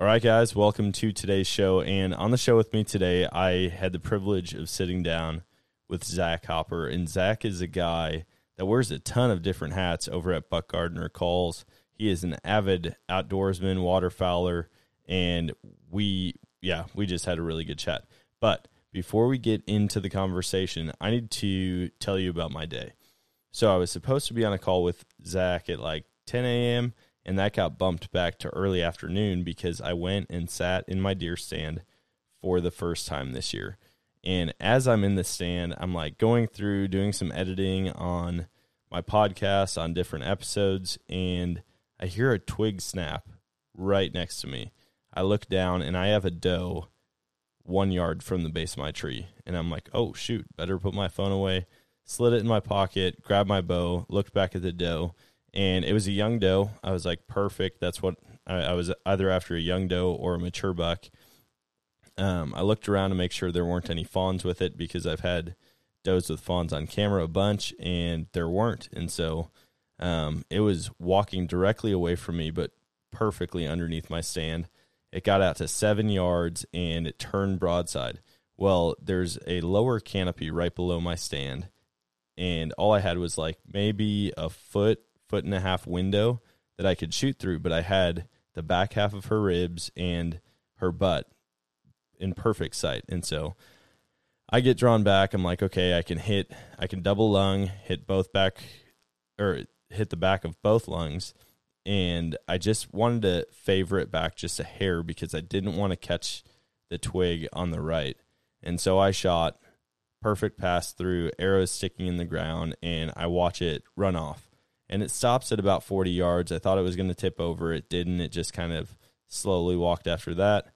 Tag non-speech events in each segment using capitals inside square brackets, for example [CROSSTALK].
All right, guys, welcome to today's show. And on the show with me today, I had the privilege of sitting down with Zach Hopper. And Zach is a guy that wears a ton of different hats over at Buck Gardner Calls. He is an avid outdoorsman, waterfowler, and we, yeah, we just had a really good chat. But before we get into the conversation, I need to tell you about my day. So I was supposed to be on a call with Zach at like 10 a.m and that got bumped back to early afternoon because I went and sat in my deer stand for the first time this year. And as I'm in the stand, I'm like going through doing some editing on my podcast on different episodes, and I hear a twig snap right next to me. I look down and I have a doe one yard from the base of my tree. And I'm like, oh, shoot, better put my phone away. Slid it in my pocket, grabbed my bow, looked back at the doe, and it was a young doe. I was like, perfect. That's what I, I was either after a young doe or a mature buck. Um, I looked around to make sure there weren't any fawns with it because I've had does with fawns on camera a bunch and there weren't. And so um, it was walking directly away from me, but perfectly underneath my stand. It got out to seven yards and it turned broadside. Well, there's a lower canopy right below my stand. And all I had was like maybe a foot foot and a half window that I could shoot through, but I had the back half of her ribs and her butt in perfect sight. And so I get drawn back. I'm like, okay, I can hit, I can double lung, hit both back or hit the back of both lungs. And I just wanted to favor it back just a hair because I didn't want to catch the twig on the right. And so I shot perfect pass through, arrows sticking in the ground, and I watch it run off and it stops at about 40 yards. I thought it was going to tip over. It didn't. It just kind of slowly walked after that.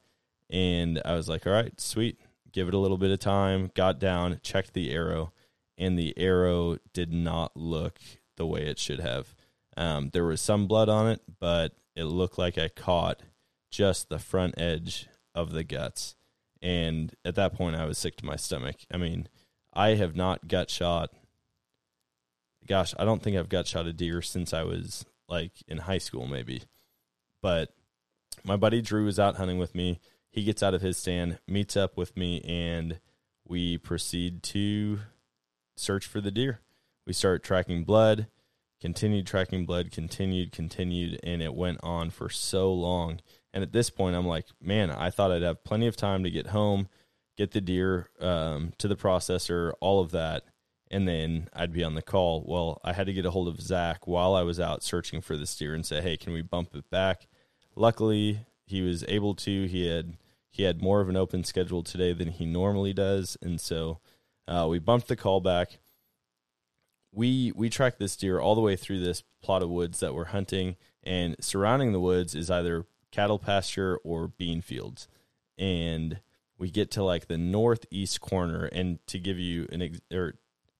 And I was like, all right, sweet. Give it a little bit of time. Got down, checked the arrow, and the arrow did not look the way it should have. Um, there was some blood on it, but it looked like I caught just the front edge of the guts. And at that point, I was sick to my stomach. I mean, I have not gut shot gosh, I don't think I've got shot a deer since I was like in high school, maybe. But my buddy Drew was out hunting with me. He gets out of his stand, meets up with me, and we proceed to search for the deer. We start tracking blood, continued tracking blood, continued, continued, and it went on for so long. And at this point, I'm like, man, I thought I'd have plenty of time to get home, get the deer um, to the processor, all of that and then I'd be on the call. Well, I had to get a hold of Zach while I was out searching for the steer and say, "Hey, can we bump it back?" Luckily, he was able to. He had he had more of an open schedule today than he normally does, and so uh, we bumped the call back. We we tracked this deer all the way through this plot of woods that we're hunting, and surrounding the woods is either cattle pasture or bean fields, and we get to like the northeast corner. And to give you an ex- or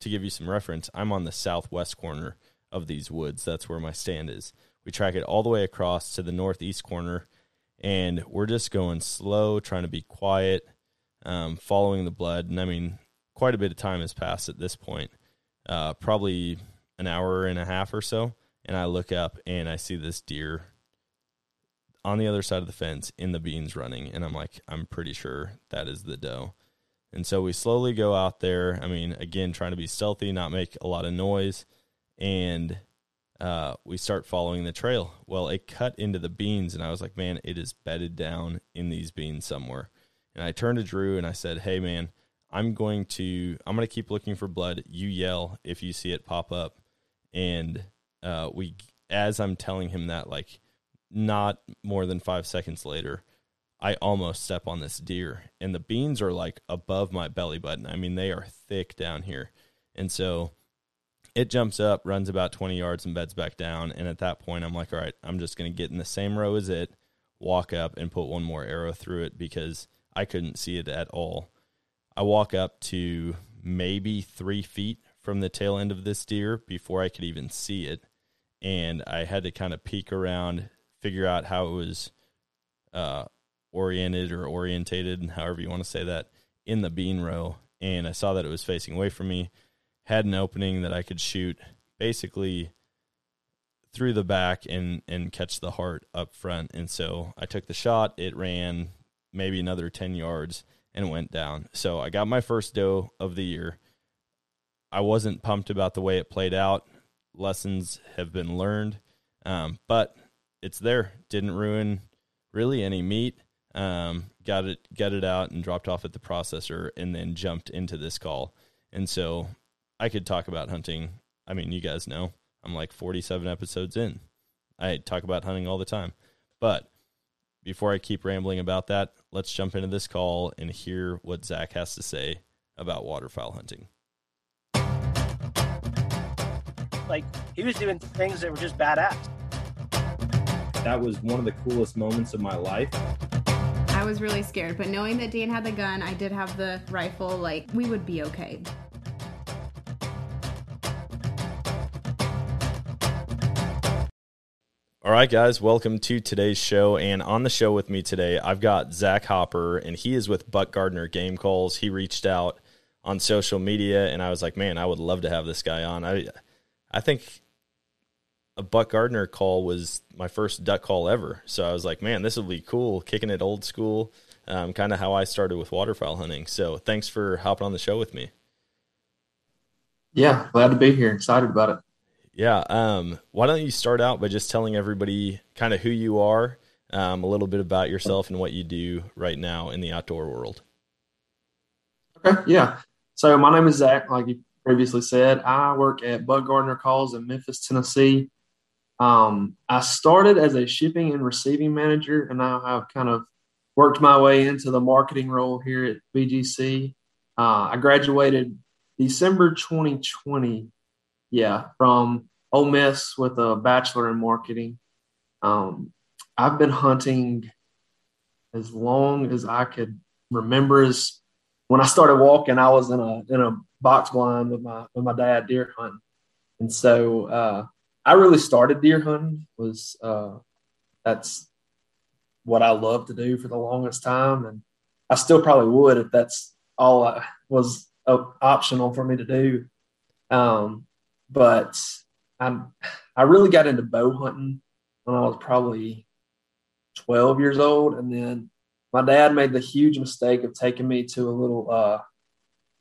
to give you some reference, I'm on the southwest corner of these woods. That's where my stand is. We track it all the way across to the northeast corner, and we're just going slow, trying to be quiet, um, following the blood. And I mean, quite a bit of time has passed at this point, uh, probably an hour and a half or so. And I look up and I see this deer on the other side of the fence in the beans running. And I'm like, I'm pretty sure that is the doe. And so we slowly go out there. I mean, again, trying to be stealthy, not make a lot of noise. And uh, we start following the trail. Well, it cut into the beans, and I was like, man, it is bedded down in these beans somewhere. And I turned to Drew and I said, hey, man, I'm going to I'm going to keep looking for blood. You yell if you see it pop up. And uh, we, as I'm telling him that, like, not more than five seconds later, I almost step on this deer, and the beans are like above my belly button. I mean, they are thick down here. And so it jumps up, runs about 20 yards, and beds back down. And at that point, I'm like, all right, I'm just going to get in the same row as it, walk up, and put one more arrow through it because I couldn't see it at all. I walk up to maybe three feet from the tail end of this deer before I could even see it. And I had to kind of peek around, figure out how it was uh, oriented or orientated, however you want to say that, in the bean row. And I saw that it was facing away from me, had an opening that I could shoot basically through the back and and catch the heart up front. And so I took the shot. It ran maybe another ten yards and went down. So I got my first doe of the year. I wasn't pumped about the way it played out. Lessons have been learned, um, but it's there. Didn't ruin really any meat. Um, got it, got it out, and dropped off at the processor, and then jumped into this call. And so I could talk about hunting. I mean, you guys know I'm like 47 episodes in. I talk about hunting all the time, but before I keep rambling about that, let's jump into this call and hear what Zach has to say about waterfowl hunting. Like he was doing things that were just badass. That was one of the coolest moments of my life. I was really scared, but knowing that Dan had the gun, I did have the rifle, like we would be okay. All right, guys, welcome to today's show. And on the show with me today, I've got Zach Hopper, and he is with Buck Gardner Game Calls. He reached out on social media, and I was like, man, I would love to have this guy on. I, I think a Buck Gardner call was my first duck call ever. So I was like, man, this will be cool, kicking it old school, um, kind of how I started with waterfowl hunting. So thanks for hopping on the show with me. Yeah, glad to be here. Excited about it. Yeah. Um, why don't you start out by just telling everybody kind of who you are, um, a little bit about yourself and what you do right now in the outdoor world? Okay. Yeah. So my name is Zach, like you previously said. I work at Buck Gardner Calls in Memphis, Tennessee. Um, I started as a shipping and receiving manager, and now I've kind of worked my way into the marketing role here at BGC. Uh, I graduated December 2020 yeah, from Ole Miss with a bachelor in marketing. Um, I've been hunting as long as I could remember. As when I started walking, I was in a in a box blind with my with my dad deer hunting, and so uh, I really started deer hunting. Was uh, that's what I love to do for the longest time, and I still probably would if that's all I, was uh, optional for me to do. Um, but I'm I really got into bow hunting when I was probably 12 years old, and then my dad made the huge mistake of taking me to a little. Uh,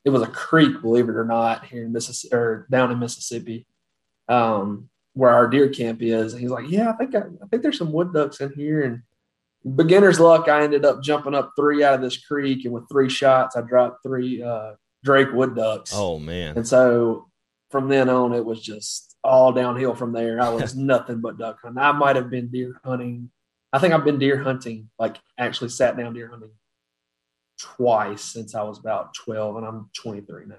it was a creek, believe it or not, here in Mississippi or down in Mississippi, um, where our deer camp is. And he's like, "Yeah, I think I, I think there's some wood ducks in here." And beginner's luck, I ended up jumping up three out of this creek, and with three shots, I dropped three uh, Drake wood ducks. Oh man! And so from then on, it was just all downhill from there. I was [LAUGHS] nothing but duck hunting. I might have been deer hunting. I think I've been deer hunting, like actually sat down deer hunting twice since I was about 12, and I'm 23 now.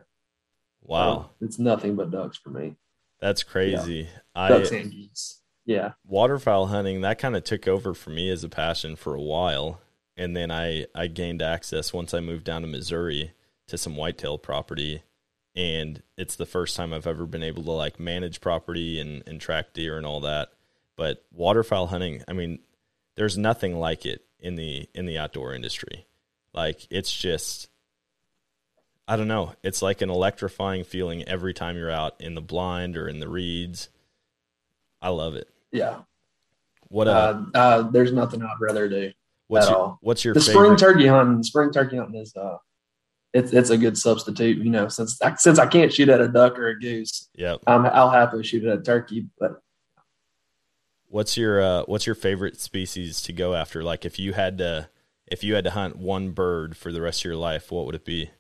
Wow. So it's nothing but ducks for me. That's crazy. Yeah. Ducks I, and geese. Yeah. Waterfowl hunting, that kind of took over for me as a passion for a while. And then I, I gained access once I moved down to Missouri to some whitetail property and it's the first time I've ever been able to like manage property and, and track deer and all that. But waterfowl hunting, I mean, there's nothing like it in the in the outdoor industry. Like it's just I don't know. It's like an electrifying feeling every time you're out in the blind or in the reeds. I love it. Yeah. What uh, uh, uh there's nothing I'd rather do. What's your, all. what's your the favorite? spring turkey hunting? Spring turkey hunting is uh it's it's a good substitute. You know, since since I can't shoot at a duck or a goose, yeah, um, I'll happily shoot at a turkey. But what's your uh, what's your favorite species to go after? Like if you had to if you had to hunt one bird for the rest of your life, what would it be?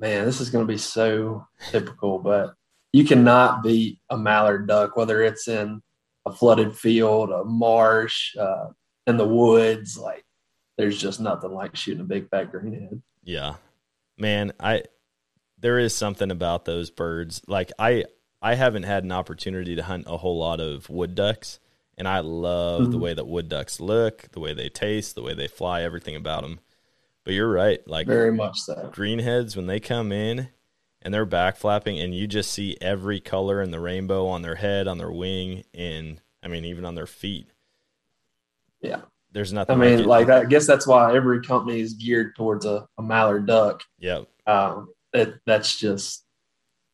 Man, this is going to be so typical, but you cannot beat a mallard duck, whether it's in a flooded field, a marsh, uh, in the woods. Like, there's just nothing like shooting a big fat greenhead. Yeah. Man, I there is something about those birds. Like I I haven't had an opportunity to hunt a whole lot of wood ducks, and I love mm-hmm. the way that wood ducks look, the way they taste, the way they fly, everything about them. But you're right, like very much so. Greenheads when they come in and they're back flapping, and you just see every color in the rainbow on their head, on their wing, and I mean even on their feet. Yeah, there's nothing. I mean, like, like I guess that's why every company is geared towards a, a mallard duck. Yeah. Um, it, that's just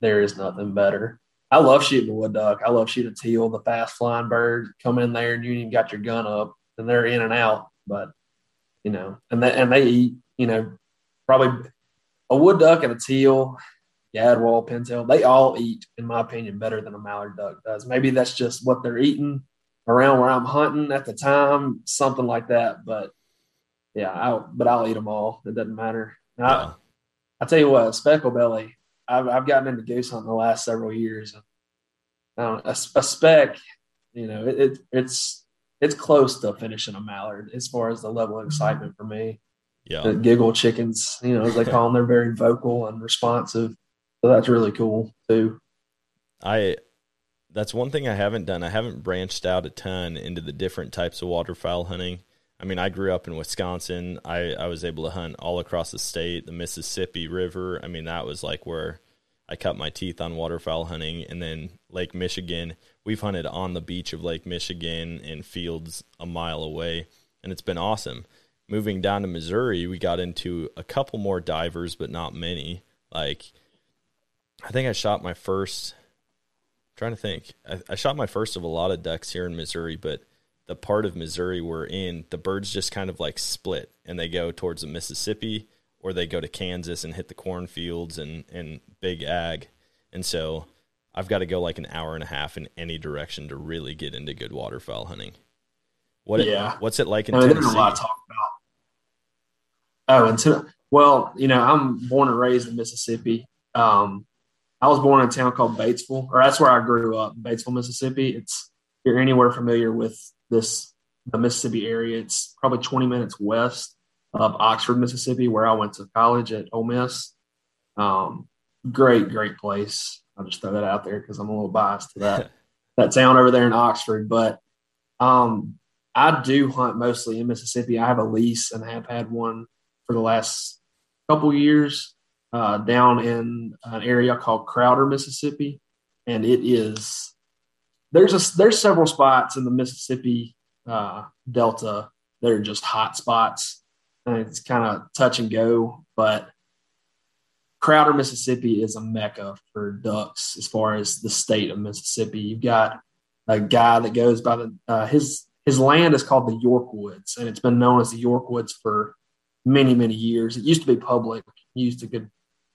there is nothing better. I love shooting a wood duck. I love shooting a teal, the fast flying bird. Come in there and you even got your gun up, and they're in and out. But you know, and they and they eat. You know, probably a wood duck and a teal, gadwall, pintail. They all eat, in my opinion, better than a mallard duck does. Maybe that's just what they're eating around where I'm hunting at the time, something like that. But yeah, I, but I'll eat them all. It doesn't matter. I, I tell you what, speckle belly. I've, I've gotten into goose hunting the last several years. Um, a, a speck, you know, it, it, it's it's close to finishing a mallard as far as the level of excitement for me. Yeah, the giggle chickens, you know, as they call them, they're very vocal and responsive. So that's really cool too. I that's one thing I haven't done. I haven't branched out a ton into the different types of waterfowl hunting. I mean, I grew up in Wisconsin. I, I was able to hunt all across the state, the Mississippi River. I mean, that was like where I cut my teeth on waterfowl hunting. And then Lake Michigan, we've hunted on the beach of Lake Michigan in fields a mile away, and it's been awesome. Moving down to Missouri, we got into a couple more divers, but not many. Like, I think I shot my first. I'm trying to think, I, I shot my first of a lot of ducks here in Missouri, but the part of Missouri we're in, the birds just kind of like split and they go towards the Mississippi or they go to Kansas and hit the cornfields and, and big ag. And so I've got to go like an hour and a half in any direction to really get into good waterfowl hunting. What yeah. It, what's it like in I mean, Tennessee? There's a lot to talk about. Oh, and well, you know, I'm born and raised in Mississippi. Um, I was born in a town called Batesville, or that's where I grew up, Batesville, Mississippi. It's if you're anywhere familiar with this the Mississippi area. It's probably 20 minutes west of Oxford, Mississippi, where I went to college at Ole Miss. Um, great, great place. I'll just throw that out there because I'm a little biased to that [LAUGHS] that town over there in Oxford. But um, I do hunt mostly in Mississippi. I have a lease and have had one for the last couple years uh, down in an area called Crowder, Mississippi, and it is there's a there's several spots in the Mississippi uh, Delta that are just hot spots. And it's kind of touch and go, but Crowder, Mississippi is a mecca for ducks as far as the state of Mississippi. You've got a guy that goes by the uh, his his land is called the York Woods, and it's been known as the York Woods for many many years. It used to be public. You used to could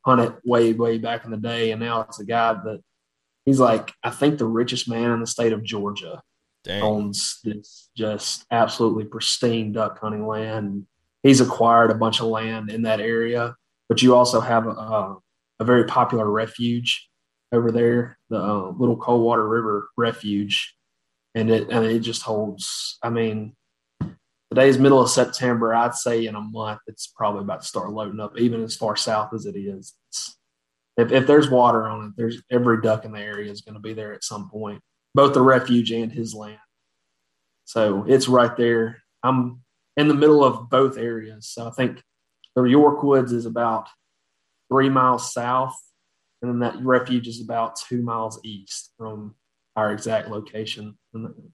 hunt it way way back in the day, and now it's a guy that he's like, I think the richest man in the state of Georgia Dang. owns this just absolutely pristine duck hunting land. He's acquired a bunch of land in that area, but you also have a, a very popular refuge over there, the uh, Little Coldwater River Refuge, and it and it just holds. I mean, today's middle of September. I'd say in a month it's probably about to start loading up, even as far south as it is. If, if there's water on it, there's every duck in the area is going to be there at some point, both the refuge and his land. So it's right there. I'm in the middle of both areas. So I think the York Woods is about three miles south, and then that refuge is about two miles east from our exact location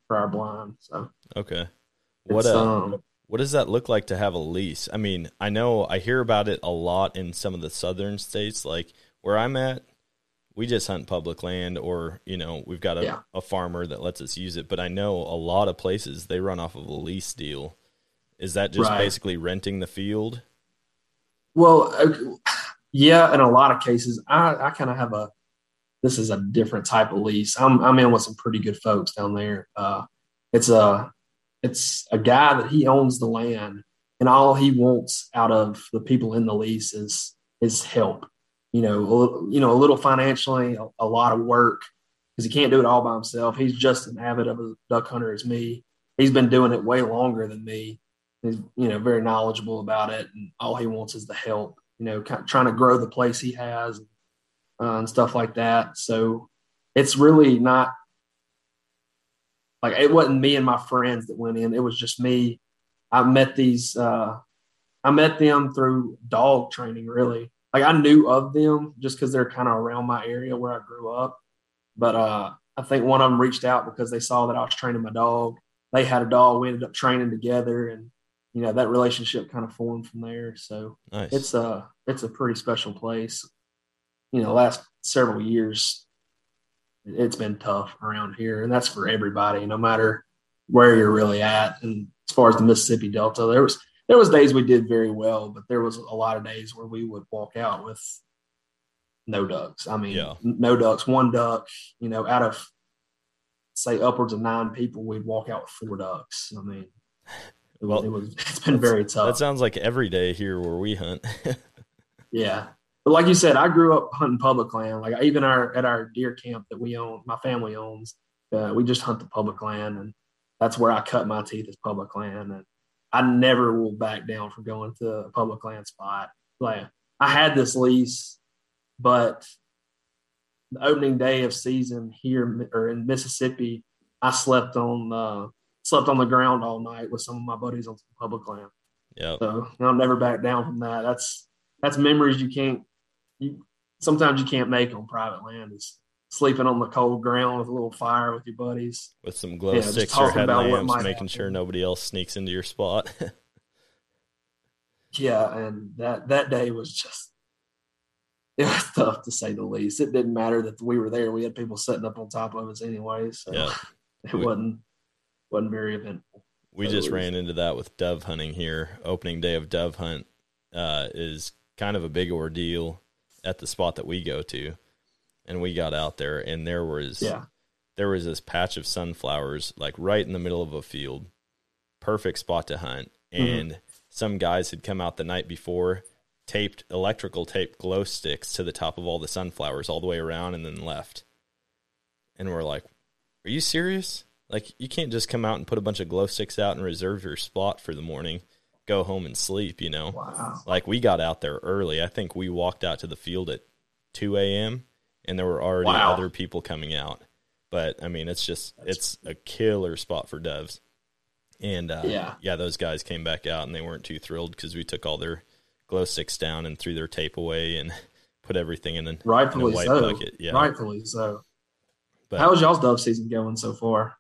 for our blind. So okay, what uh, um, what does that look like to have a lease? I mean, I know I hear about it a lot in some of the southern states, like where I'm at, we just hunt public land or, you know, we've got a, yeah. a farmer that lets us use it. But I know a lot of places they run off of a lease deal. Is that just right. basically renting the field? Well, yeah, in a lot of cases, I, I kind of have a this is a different type of lease. I'm I'm in with some pretty good folks down there. Uh, it's a it's a guy that he owns the land, and all he wants out of the people in the lease is is help you know, a little, you know, a little financially, a, a lot of work because he can't do it all by himself. He's just an avid of a duck hunter as me. He's been doing it way longer than me. He's, you know, very knowledgeable about it, and all he wants is the help. You know, kind of trying to grow the place he has uh, and stuff like that. So it's really not like it wasn't me and my friends that went in. It was just me. I met these. Uh, I met them through dog training, really like I knew of them just because they're kind of around my area where I grew up. But uh, I think one of them reached out because they saw that I was training my dog. They had a dog. We ended up training together, and you know that relationship kind of formed from there. So nice. it's a it's a pretty special place. You know, last several years, it's been tough around here, and that's for everybody, no matter where you're really at. And as far as the Mississippi Delta, there was there was days we did very well, but there was a lot of days where we would walk out with no ducks. I mean, Yeah. no ducks, one duck. You know, out of say upwards of nine people, we'd walk out with four ducks. I mean, Well, it was it's been very tough. That sounds like every day here where we hunt. [LAUGHS] Yeah. But like you said, I grew up hunting public land. Like even our at our deer camp that we own, my family owns, uh, we just hunt the public land, and that's where I cut my teeth is public land. And I never will back down from going to a public land spot. Like I had this lease, but the opening day of season here or in Mississippi, I slept on uh, slept on the ground all night with some of my buddies on some public land. Yeah. So I'll never back down from that. That's that's memories you can't. You sometimes you can't make on private land. Is sleeping on the cold ground with a little fire with your buddies. With some glow Yeah, sticks or headlamps, making sure nobody else sneaks into your spot. [LAUGHS] Yeah, and that that day was just it was tough to say the least. It didn't matter that we were there. We had people sitting up on top of us anyway, so Yeah. [LAUGHS] it We- wasn't wasn't very eventful. we just ran into that with dove hunting here. Opening day of dove hunt uh, is kind of a big ordeal at the spot that we go to, and we got out there, and there was Yeah, there was this patch of sunflowers like right in the middle of a field, perfect spot to hunt. Mhm. And some guys had come out the night before, taped electrical tape glow sticks to the top of all the sunflowers all the way around, and then left. And we're like, "Are you serious? Like you can't just come out and put a bunch of glow sticks out and reserve your spot for the morning, go home and sleep, you know?" wow. Like we got out there early. I think we walked out to the field at 2 a.m. and there were already Wow. other people coming out. But I mean, it's just it's a killer spot for doves. And uh, Yeah. yeah, those guys came back out and they weren't too thrilled because we took all their glow sticks down and threw their tape away and [LAUGHS] put everything in a, Rightfully in a white so. bucket. Yeah, Rightfully so. but How's y'all's dove season going so far?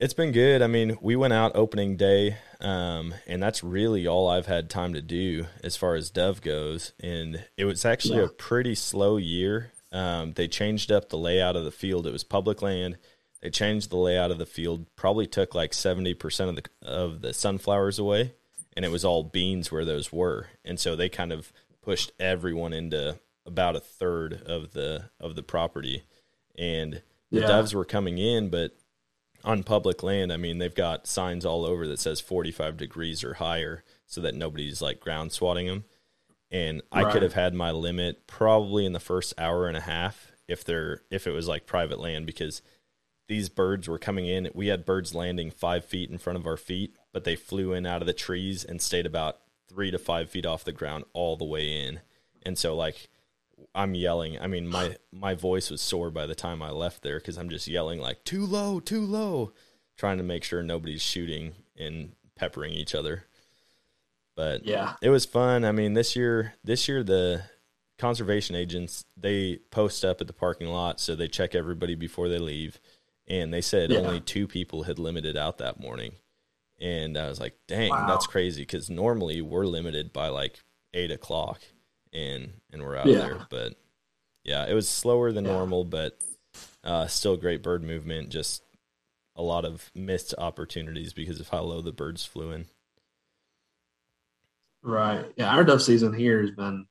It's been good. I mean, we went out opening day, um, and that's really all I've had time to do as far as dove goes. And it was actually Yeah. a pretty slow year. Um, they changed up the layout of the field. It was public land. They changed the layout of the field. Probably took like seventy percent of the of the sunflowers away, and it was all beans where those were. And so they kind of pushed everyone into about a third of the of the property, and the Yeah. doves were coming in, but on public land, I mean, they've got signs all over that says 45 degrees or higher so that nobody's like ground swatting them. And I Right. could have had my limit probably in the first hour and a half if they're if it was like private land because these birds were coming in. We had birds landing five feet in front of our feet, but they flew in out of the trees and stayed about three to five feet off the ground all the way in. And so like I'm yelling. I mean, my my voice was sore by the time I left there because I'm just yelling like too low, too low, trying to make sure nobody's shooting and peppering each other. But Yeah. it was fun. I mean, this year, this year the conservation agents they post up at the parking lot, so they check everybody before they leave, and they said Yeah. only two people had limited out that morning, and I was like, dang, Wow. that's crazy because normally we're limited by like eight o'clock, and and we're out Yeah. there, but yeah, it was slower than Yeah. normal, but uh, still great bird movement. Just a lot of missed opportunities because of how low the birds flew in. Right. Yeah, our dove season here has been.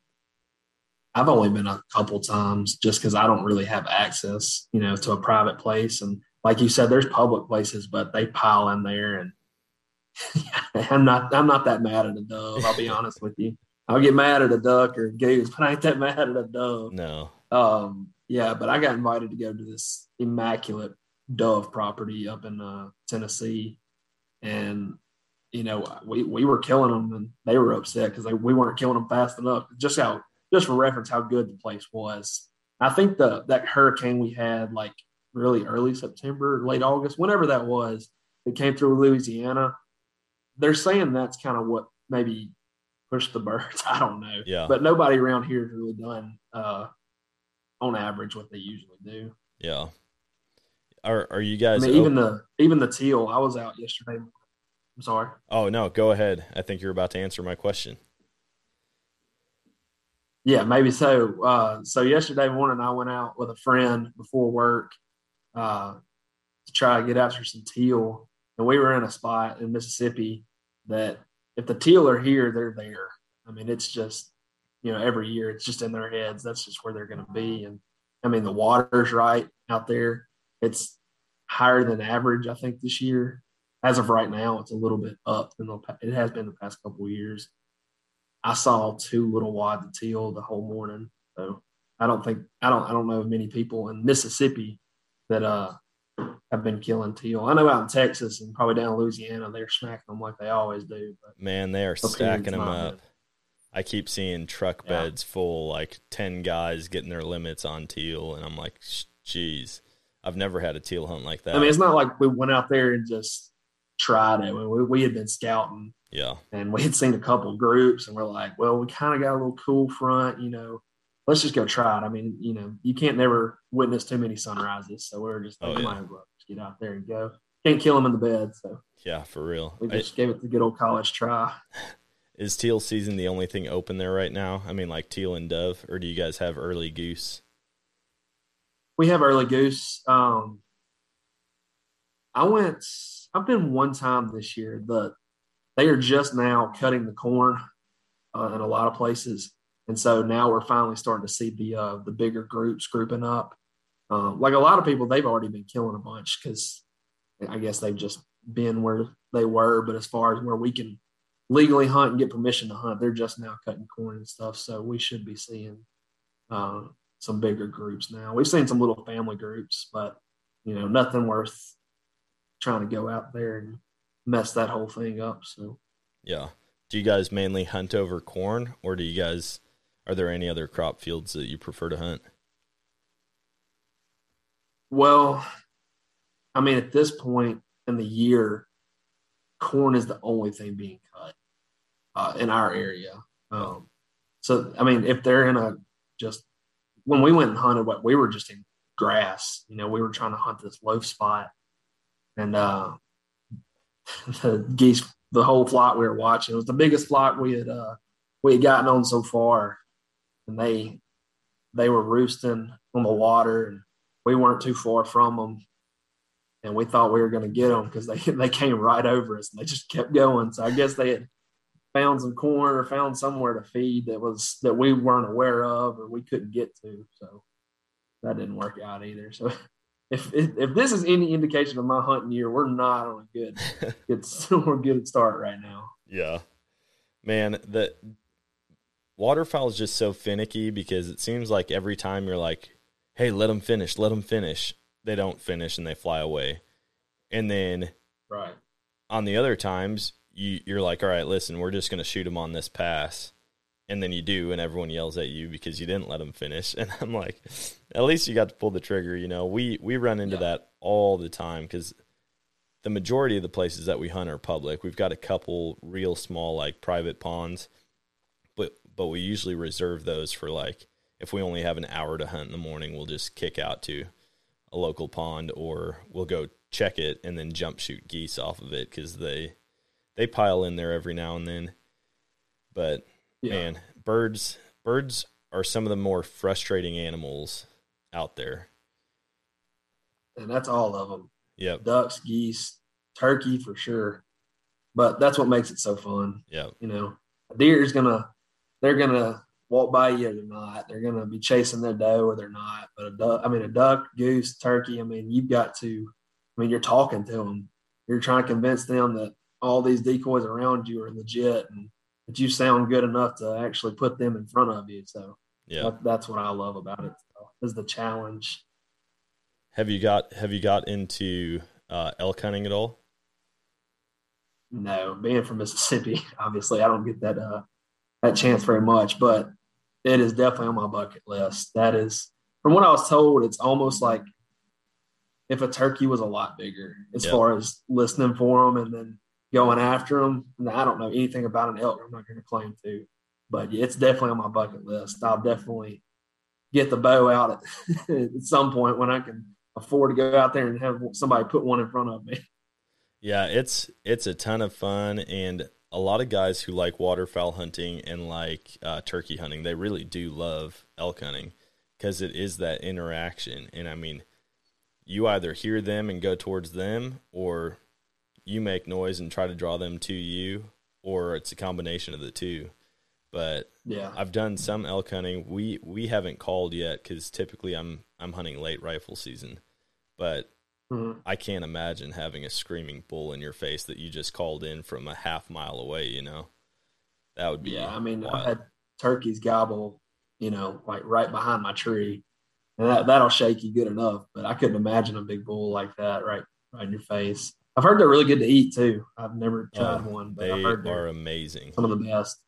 I've only been a couple times just because I don't really have access, you know, to a private place. And like you said, there's public places, but they pile in there, and [LAUGHS] I'm not. I'm not that mad at a dove. I'll be [LAUGHS] honest with you. I'll get mad at a duck or a goose, but I ain't that mad at a dove. No, Um, yeah, but I got invited to go to this immaculate dove property up in uh, Tennessee, and you know we, we were killing them, and they were upset because we weren't killing them fast enough. Just how just for reference, how good the place was. I think the that hurricane we had like really early September, late August, whenever that was, that came through Louisiana. They're saying that's kind of what maybe pushed the birds. [LAUGHS] I don't know. Yeah. But nobody around here has really done uh, on average what they usually do. yeah. Are are you I guys? mean, even the even the teal. I was out yesterday. I'm sorry. oh no, go ahead. I think you're about to answer my question. Yeah, maybe so. Uh, so yesterday morning, I went out with a friend before work uh, to try to get after some teal, and we were in a spot in Mississippi that if the teal are here, they're there. I mean, it's just you know every year it's just in their heads. That's just where they're going to be, and I mean the water's right out there. It's higher than average, I think, this year. As of right now, it's a little bit up the, it has been the past couple years. I saw two little wads of teal the whole morning. So I don't think I don't I don't know many people in Mississippi that uh have been killing teal. I know out in Texas and probably down in Louisiana they're smacking them like they always do. But Man, they are stacking them up. I keep seeing truck Yeah. beds full, like ten guys getting their limits on teal, and I'm like, "Geez, I've never had a teal hunt like that." I mean, it's not like we went out there and just tried it. We, we had been scouting yeah, and we had seen a couple groups and we're like, well, we kind of got a little cool front, you know, let's just go try it. I mean, you know, you can't never witness too many sunrises. So we are just Oh, yeah. Just get out there and go. Can't kill them in the bed. So yeah, for real. we I- just gave it the good old college try. [LAUGHS] is teal season the only thing open there right now? I mean, like teal and dove, or do you guys have early goose? We have early goose. Um, I went, I've been one time this year. The they are just now cutting the corn uh, in a lot of places, and so now we're finally starting to see the uh, the bigger groups grouping up. Um, like a lot of people, they've already been killing a bunch because I guess they've just been where they were. But as far as where we can legally hunt and get permission to hunt, they're just now cutting corn and stuff. So we should be seeing uh, some bigger groups now. We've seen some little family groups, but you know nothing worth trying to go out there and mess that whole thing up. So Yeah. Do you guys mainly hunt over corn, or do you guys? Are there any other crop fields that you prefer to hunt? Well, I mean, at this point in the year, corn is the only thing being cut uh, in our area. Um, so, I mean, if they're in a just when we went and hunted, what we were just in grass. You know, we were trying to hunt this low spot, and uh, [LAUGHS] the geese, the whole flock we were watching, it was the biggest flock we had uh, we had gotten on so far, and they they were roosting on the water and we weren't too far from them, and we thought we were going to get them because they [LAUGHS] they came right over us and they just kept going. So I guess they had found some corn or found somewhere to feed that was that we weren't aware of or we couldn't get to. So that didn't work out either. So [LAUGHS] if if, if this is any indication of my hunting year, we're not on a good [LAUGHS] good we're good start right now. Yeah. Man, the waterfowl is just so finicky because it seems like every time you're like, hey, let them finish, let them finish, they don't finish and they fly away. And then Right. on the other times, you, you're like, all right, listen, we're just going to shoot them on this pass. And then you do, and everyone yells at you because you didn't let them finish. [LAUGHS] And I'm like, at least you got to pull the trigger. You know, we we run into Yeah. that all the time because the majority of the places that we hunt are public. We've got a couple real small like private ponds, but but we usually reserve those for like if we only have an hour to hunt in the morning, we'll just kick out to a local pond or we'll go check it and then jump shoot geese off of it because they they pile in there every now and then. But Yeah. man, birds birds are some of the more frustrating animals out there. And that's all of them. Yep, Ducks, geese, turkey for sure. But that's what makes it so fun. Yeah. You know, a deer is gonna they're gonna walk by you or they're not. They're gonna be chasing their doe or they're not. But a duck, I mean, a duck, goose, turkey. I mean, you've got to. I mean, you're talking to them. You're trying to convince them that all these decoys around you are legit and that you sound good enough to actually put them in front of you. So yeah. that, that's what I love about it. So, is the challenge. Have you got have you got into uh, elk hunting at all? No, being from Mississippi, [LAUGHS] obviously I don't get that uh that chance very much, but it is definitely on my bucket list. That is from what I was told, it's almost like if a turkey was a lot bigger as Yeah. far as listening for them and then going after them. Now, I don't know anything about an elk. I'm not going to claim to, but yeah, it's definitely on my bucket list. I'll definitely get the bow out at, [LAUGHS] at some point when I can afford to go out there and have somebody put one in front of me. Yeah, it's it's a ton of fun, and a lot of guys who like waterfowl hunting and like uh, turkey hunting, they really do love elk hunting because it is that interaction. And I mean, you either hear them and go towards them, or you make noise and try to draw them to you, or it's a combination of the two. But Yeah. I've done some elk hunting. We we haven't called yet because typically I'm I'm hunting late rifle season, but Mhm. I can't imagine having a screaming bull in your face that you just called in from a half mile away. You know, that would be Yeah. I mean, I've had turkeys gobble, you know, like right behind my tree. And that, that'll shake you good enough. But I couldn't imagine a big bull like that right right in your face. I've heard they're really good to eat too. I've never tried Oh, one, but they I've heard are they're amazing. some of the best.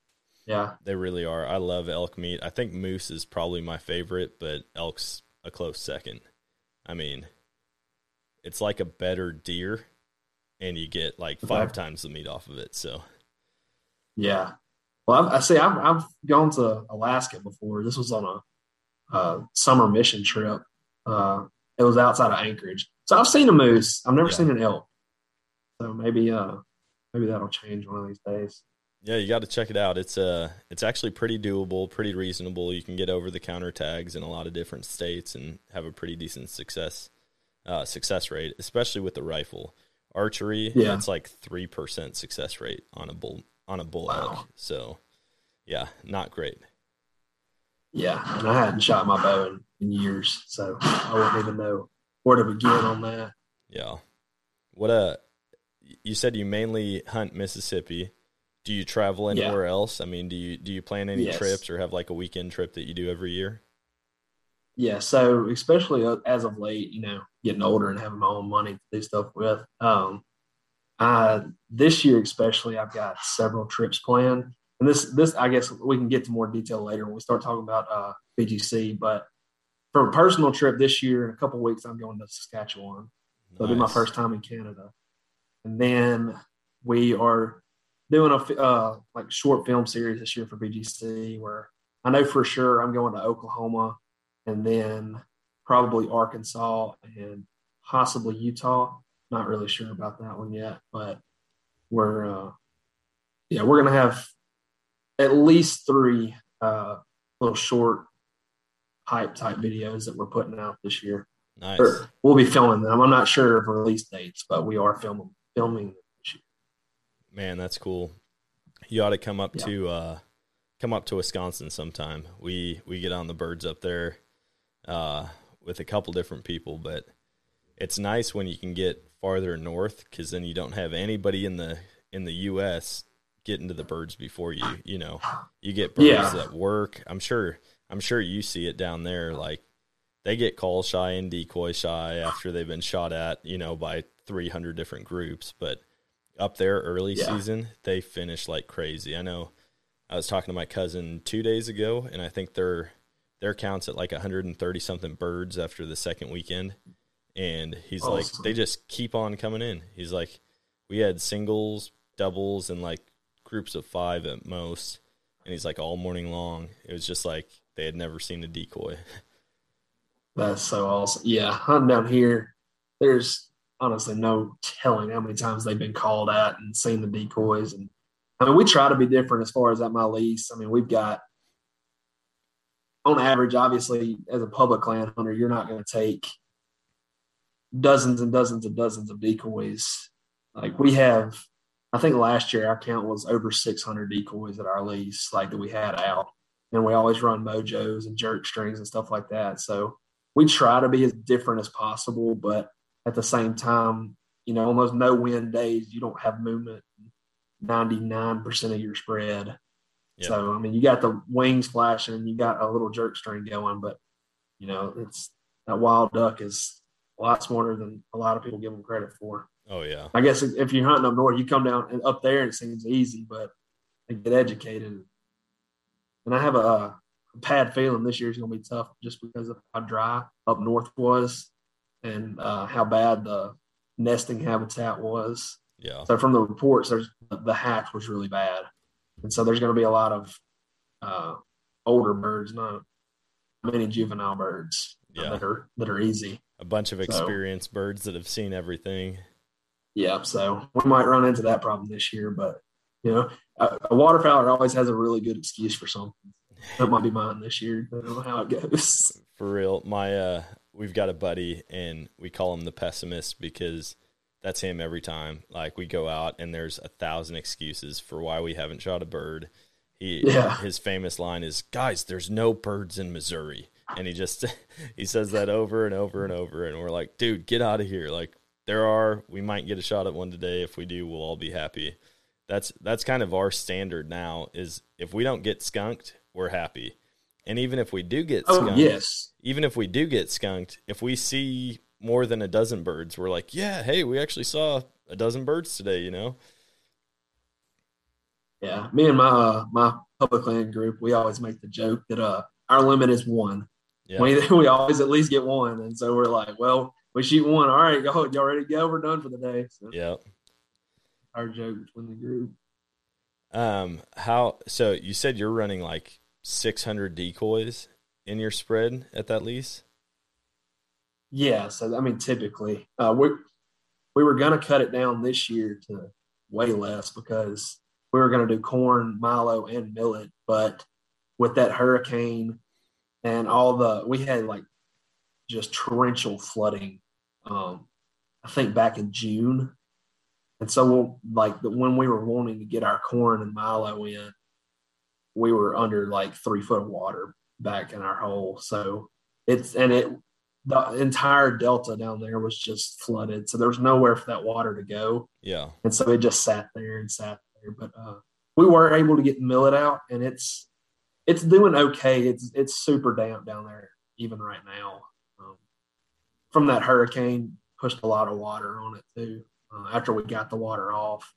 Yeah. They really are. I love elk meat. I think moose is probably my favorite, but elk's a close second. I mean, it's like a better deer, and you get like five Okay. times the meat off of it. So Yeah. Well, I've, I see. I've, I've gone to Alaska before. This was on a uh, summer mission trip. Uh, it was outside of Anchorage, so I've seen a moose. I've never Yeah. seen an elk. So maybe, uh, maybe that'll change one of these days. yeah, you got to check it out. It's uh, it's actually pretty doable, pretty reasonable. You can get over the counter tags in a lot of different states and have a pretty decent success uh, success rate, especially with the rifle. Archery, Yeah. it's like three percent success rate on a bull on a bull Wow. elk. So, yeah, not great. Yeah, and I hadn't shot my bow in, in years, so I wouldn't even know where to begin on that. Yeah. What a you said you mainly hunt Mississippi. Do you travel Yeah. anywhere else? I mean, do you do you plan any Yes. trips or have like a weekend trip that you do every year? Yeah, so especially uh, as of late, you know, getting older and having my own money to do stuff with. Um, I this year especially, I've got several trips planned, and this this I guess we can get to more detail later when we start talking about uh, BGC. But for a personal trip this year, in a couple weeks, I'm going to Saskatchewan. So it'll be my first time in Canada, and then we are doing a uh, like short film series this year for BGC. Where I know for sure I'm going to Oklahoma, and then probably Arkansas and possibly Utah. Not really sure about that one yet, but we're uh, yeah we're gonna have at least three uh, little short hype type videos that we're putting out this year. Nice. Or we'll be filming them. I'm not sure of release dates, but we are filming filming them this year. Man, that's cool. You ought to come up Yeah. to uh come up to Wisconsin sometime. We we get on the birds up there uh with a couple different people, but it's nice when you can get farther north cuz then you don't have anybody in the in the US getting to the birds before you, you know. You get birds Yeah. that work. I'm sure I'm sure you see it down there like they get call shy and decoy shy after they've been shot at, you know, by 300 different groups, but up there early Yeah. season, they finish like crazy. I know I was talking to my cousin 2 days ago and I think their their counts at like 130 something birds after the second weekend and he's oh, like they just keep on coming in. He's like we had singles, doubles and like groups of 5 at most and he's like all morning long. It was just like they had never seen a decoy. [LAUGHS] That's so awesome. Yeah, hunting down here, there's honestly no telling how many times they've been called at and seen the decoys. And I mean, we try to be different as far as at my lease. I mean, we've got on average, obviously, as a public land hunter, you're not going to take dozens and dozens and dozens of decoys. Like we have, I think last year our count was over 600 decoys at our lease, like that we had out. And we always run mojos and jerk strings and stuff like that. So we try to be as different as possible, but at the same time, you know, almost no wind days, you don't have movement 99% of your spread. Yeah. So, I mean, you got the wings flashing, you got a little jerk string going, but, you know, it's that wild duck is a lot smarter than a lot of people give them credit for. Oh yeah. I guess if you're hunting up north, you come down and up there and it seems easy, but they get educated. And I have a, a bad feeling this year is going to be tough just because of how dry up north was and uh, how bad the nesting habitat was. Yeah. So from the reports, there's the hatch was really bad, and so there's going to be a lot of uh, older birds, not many juvenile birds Yeah. that are that are easy. A bunch of So- experienced birds that have seen everything. Yeah, so we might run into that problem this year, but You know, a, a waterfowler always has a really good excuse for something. That might be mine this year. I don't know how it goes. For real, my uh, we've got a buddy, and we call him the pessimist because that's him every time. Like we go out, and there's a thousand excuses for why we haven't shot a bird. He, Yeah. his famous line is, "Guys, there's no birds in Missouri," and he just [LAUGHS] he says that over and over and over, and we're like, "Dude, get out of here!" Like there are, we might get a shot at one today. If we do, we'll all be happy. That's that's kind of our standard now. Is if we don't get skunked, we're happy. And even if we do get Oh skunked, yes, even if we do get skunked, if we see more than a dozen birds, we're like, yeah, hey, we actually saw a dozen birds today, you know? yeah. Me and my uh, my public land group, we always make the joke that uh our limit is one. Yeah. We [LAUGHS] we always at least get one, and so we're like, well, we shoot one. All right, go. Y'all ready to go? We're done for the day. So yeah. our joke between the group. Um, how, so you said you're running like 600 decoys in your spread at that lease? Yeah, so I mean, typically, uh, we we were gonna cut it down this year to way less because we were gonna do corn, milo, and millet. But with that hurricane and all the, we had like just torrential flooding. Um, I think back in June, and so we'll, like the, when we were wanting to get our corn and milo in, we were under like three foot of water back in our hole. So it's and it the entire delta down there was just flooded. So there was nowhere for that water to go. Yeah. And so it just sat there and sat there. But uh, we were able to get millet out and it's it's doing okay. It's it's super damp down there even right now. Um, from that hurricane pushed a lot of water on it too uh, after we got the water off.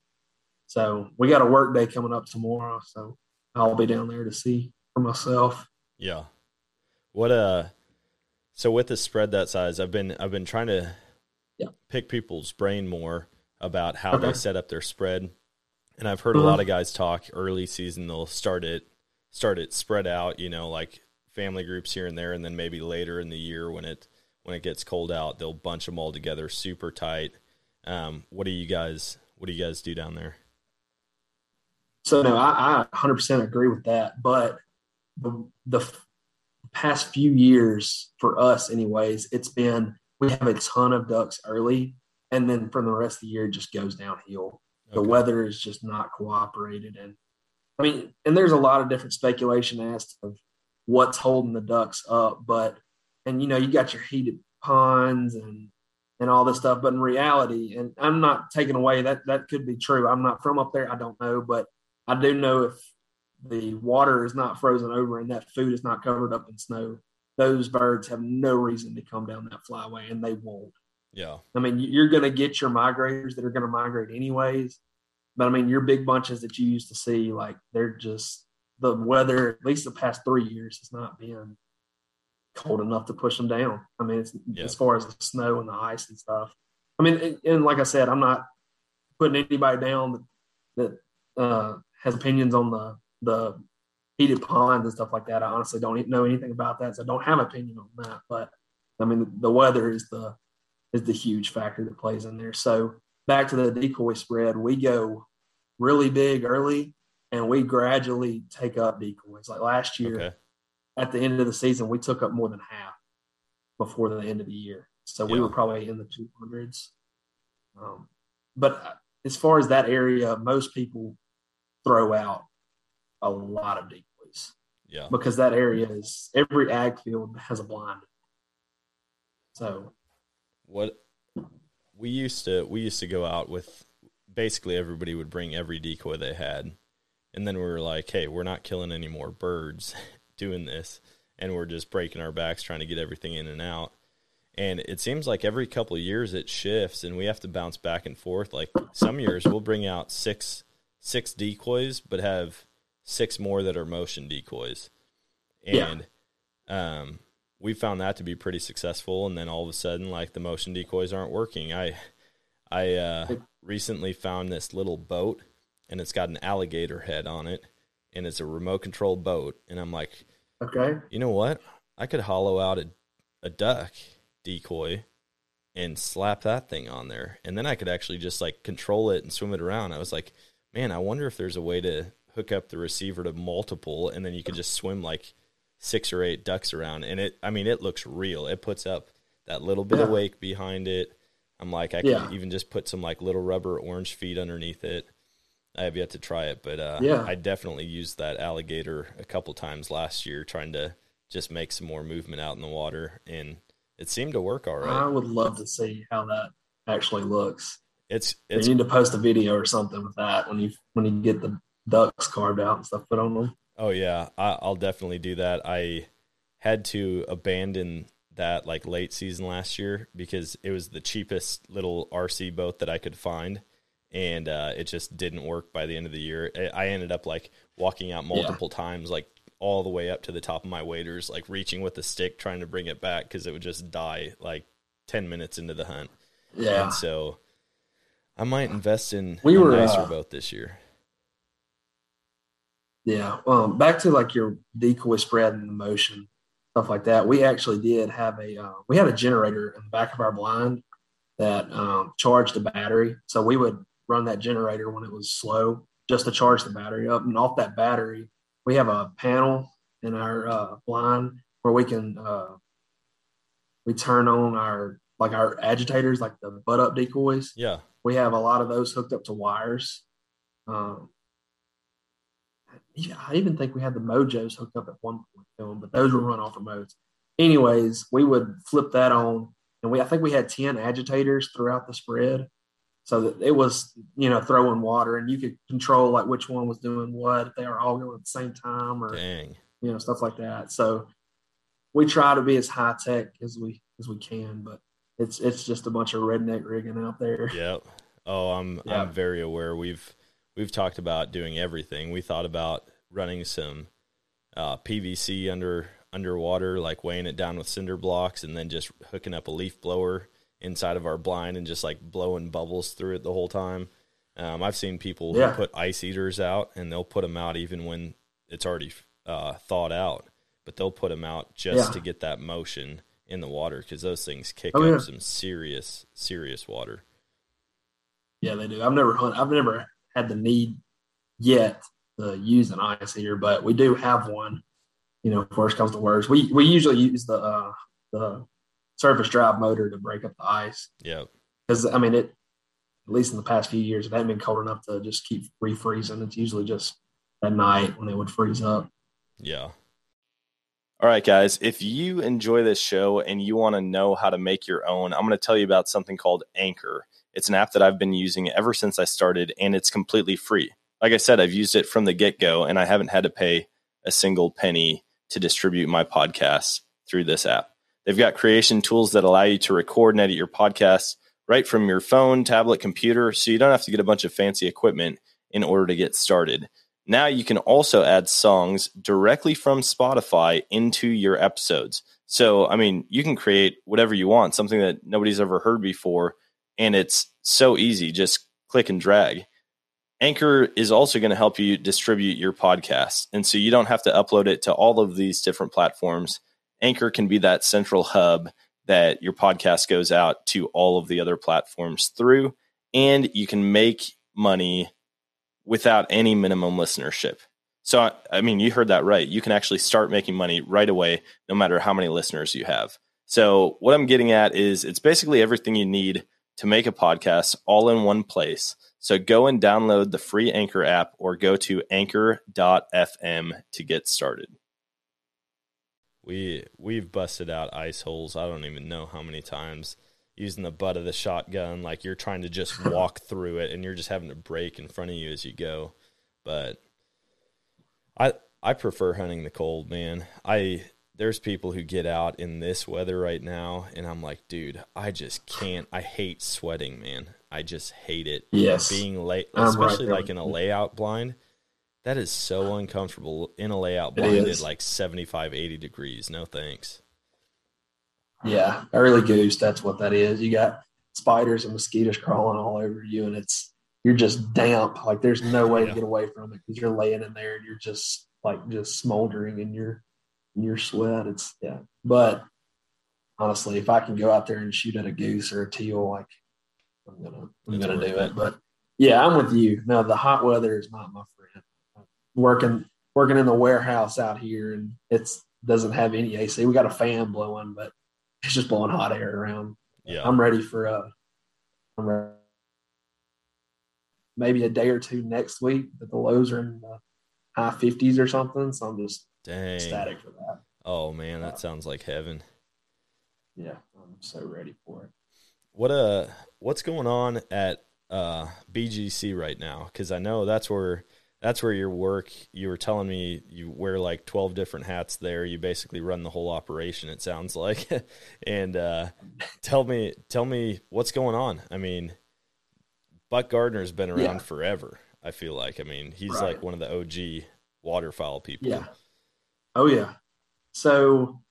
So we got a work day coming up tomorrow. So I'll be down there to see for myself. Yeah. What uh so with the spread that size, I've been I've been trying to Yeah. pick people's brain more about how they set up their spread. And I've heard a Uh-huh. lot of guys talk early season they'll start it start it spread out, you know, like family groups here and there and then maybe later in the year when it when it gets cold out, they'll bunch them all together super tight. Um what do you guys what do you guys do down there? So no, I, I 100% agree with that. But the the past few years for us, anyways, it's been we have a ton of ducks early, and then from the rest of the year, it just goes downhill. The weather is just not cooperated, and I mean, and there's a lot of different speculation as to what's holding the ducks up. But and you know, you got your heated ponds and and all this stuff. But in reality, and I'm not taking away that that could be true. I'm not from up there. I don't know, but I do know if the water is not frozen over and that food is not covered up in snow, those birds have no reason to come down that flyway, and they won't. Yeah. I mean, you're going to get your migrators that are going to migrate anyways. But I mean, your big bunches that you used to see, like they're just the weather. At least the past three years has not been cold enough to push them down. I mean, it's, Yeah. as far as the snow and the ice and stuff. I mean, and, and like I said, I'm not putting anybody down that, that uh, has opinions on the the heated ponds and stuff like that. I honestly don't know anything about that, so I don't have an opinion on that. But I mean, the weather is the is the huge factor that plays in there. So back to the decoy spread, we go really big early, and we gradually take up decoys. Like last year, Okay. at the end of the season, we took up more than half before the end of the year. So we were probably in the 200s. Um, but as far as that area, most people throw out a lot of decoys Yeah. because that area is every ag field has a blind. So what we used to we used to go out with basically everybody would bring every decoy they had. And then we were like hey we're not killing any more birds [LAUGHS] doing this. And we're just breaking our backs trying to get everything in and out. And it seems like every couple of years it shifts and we have to bounce back and forth. Like some years we'll bring out six six decoys but have six more that are motion decoys. Yeah. and um we found that to be pretty successful. And then all of a sudden like the motion decoys aren't working. I i uh recently found this little boat and it's got an alligator head on it and it's a remote control boat. And i'm like okay, you know what? I could hollow out a, a duck decoy and slap that thing on there. And then i could actually just like control it and swim it around. I was like man, I wonder if there's a way to hook up the receiver to multiple, and then you can just swim like six or eight ducks around. And it, I mean, it looks real. It puts up that little bit of wake behind it. I'm like, I Yeah. could even just put some like little rubber orange feet underneath it. I have yet to try it, but uh, Yeah. I definitely used that alligator a couple times last year, trying to just make some more movement out in the water, and it seemed to work all right. I would love to see how that actually looks. It's you need to post a video or something with that when you when you get the ducks carved out and stuff put on them. Oh yeah, I, I'll definitely do that. I had to abandon that like late season last year because it was the cheapest little RC boat that I could find, and uh, it just didn't work by the end of the year. I ended up like walking out multiple times, like all the way up to the top of my waders, like reaching with a stick trying to bring it back because it would just die like ten minutes into the hunt. Yeah, And so I might invest in We a were, nicer uh, boat this year. Yeah. Um, back to like your decoy spread and the motion stuff like that. We actually did have a uh, we had a generator in the back of our blind that um, charged the battery. So we would run that generator when it was slow just to charge the battery up. And off that battery, we have a panel in our uh, blind where we can uh, we turn on our like our agitators, like the butt up decoys. Yeah, We have a lot of those hooked up to wires. Um, I even think we had the Mojos hooked up at one point to them, but those were run off remotes. Anyways, we would flip that on, and we I think we had ten agitators throughout the spread, so that it was you know throwing water, and you could control like which one was doing what, if they were all going at the same time, or dang. you know stuff like that. So we try to be as high tech as we as we can, but it's it's just a bunch of redneck rigging out there. Yep. Oh, I'm Yeah. I'm very aware. We've we've talked about doing everything. We thought about running some uh, PVC under underwater, like weighing it down with cinder blocks, and then just hooking up a leaf blower inside of our blind and just like blowing bubbles through it the whole time. Um, I've seen people Yeah. who put ice eaters out, and they'll put them out even when it's already uh, thawed out, but they'll put them out just Yeah. to get that motion in the water because those things kick Oh, up yeah. some serious, serious water. Yeah, they do. I've never hunt. I've never had the need yet to use an ice eater, but we do have one. You know, worst comes to worst, we we usually use the uh, the surface drive motor to break up the ice Yeah, because I mean it. At least in the past few years, it hasn't been cold enough to just keep refreezing. It's usually just at night when it would freeze up. Yeah. All right, guys. If you enjoy this show and you want to know how to make your own, I'm going to tell you about something called Anchor. It's an app that I've been using ever since I started, and it's completely free. Like I said, I've used it from the get go, and I haven't had to pay a single penny to distribute my podcasts through this app. They've got creation tools that allow you to record and edit your podcasts right from your phone, tablet, computer, so you don't have to get a bunch of fancy equipment in order to get started. Now you can also add songs directly from Spotify into your episodes. So, I mean, you can create whatever you want, something that nobody's ever heard before, and it's so easy. Just click and drag. Anchor is also going to help you distribute your podcast. And so you don't have to upload it to all of these different platforms. Anchor can be that central hub that your podcast goes out to all of the other platforms through, and you can make money without any minimum listenership. So, I- mean, you heard that right. You can actually start making money right away, no matter how many listeners you have. So, what I'm getting at is it's basically everything you need to make a podcast all in one place. So, go and download the free Anchor app or go to anchor.fm to get started. We we've busted out ice holes. I don't even know how many times using the butt of the shotgun like you're trying to just [LAUGHS] walk through it and you're just having to break in front of you as you go. But I I prefer hunting the cold, man. I there's people who get out in this weather right now and I'm like, dude, I just can't. I hate sweating, man. I just hate it. Yes. Being late, I'm right especially like in a layout blind. That is so uncomfortable in a layout blind at like 75, 80 degrees. No thanks. Yeah, early goose. That's what that is. You got spiders and mosquitoes crawling all over you, and it's you're just damp. Like there's no way Yeah. to get away from it because you're laying in there and you're just like just smoldering in your your sweat. It's yeah. But honestly, if I can go out there and shoot at a goose or a teal, like I'm gonna I'm gonna do it. But Yeah, I'm with you. No, the hot weather is not my friend. Working working in the warehouse out here, and it's doesn't have any AC. We got a fan blowing, but it's just blowing hot air around. Yeah. I'm ready for uh, I'm ready. maybe a day or two next week. But the lows are in the high 50s or something, so I'm just Dang. ecstatic for that. Oh man, that sounds like heaven. Yeah, I'm so ready for it. What uh what's going on at uh BGC right now? Cuz I know that's where that's where your work you were telling me you wear like 12 different hats there. You basically run the whole operation it sounds like. [LAUGHS] and uh tell me tell me what's going on. I mean Buck Gardner's been around Yeah. forever. I feel like. I mean, he's Right. like one of the OG waterfowl people. Yeah. Oh yeah. So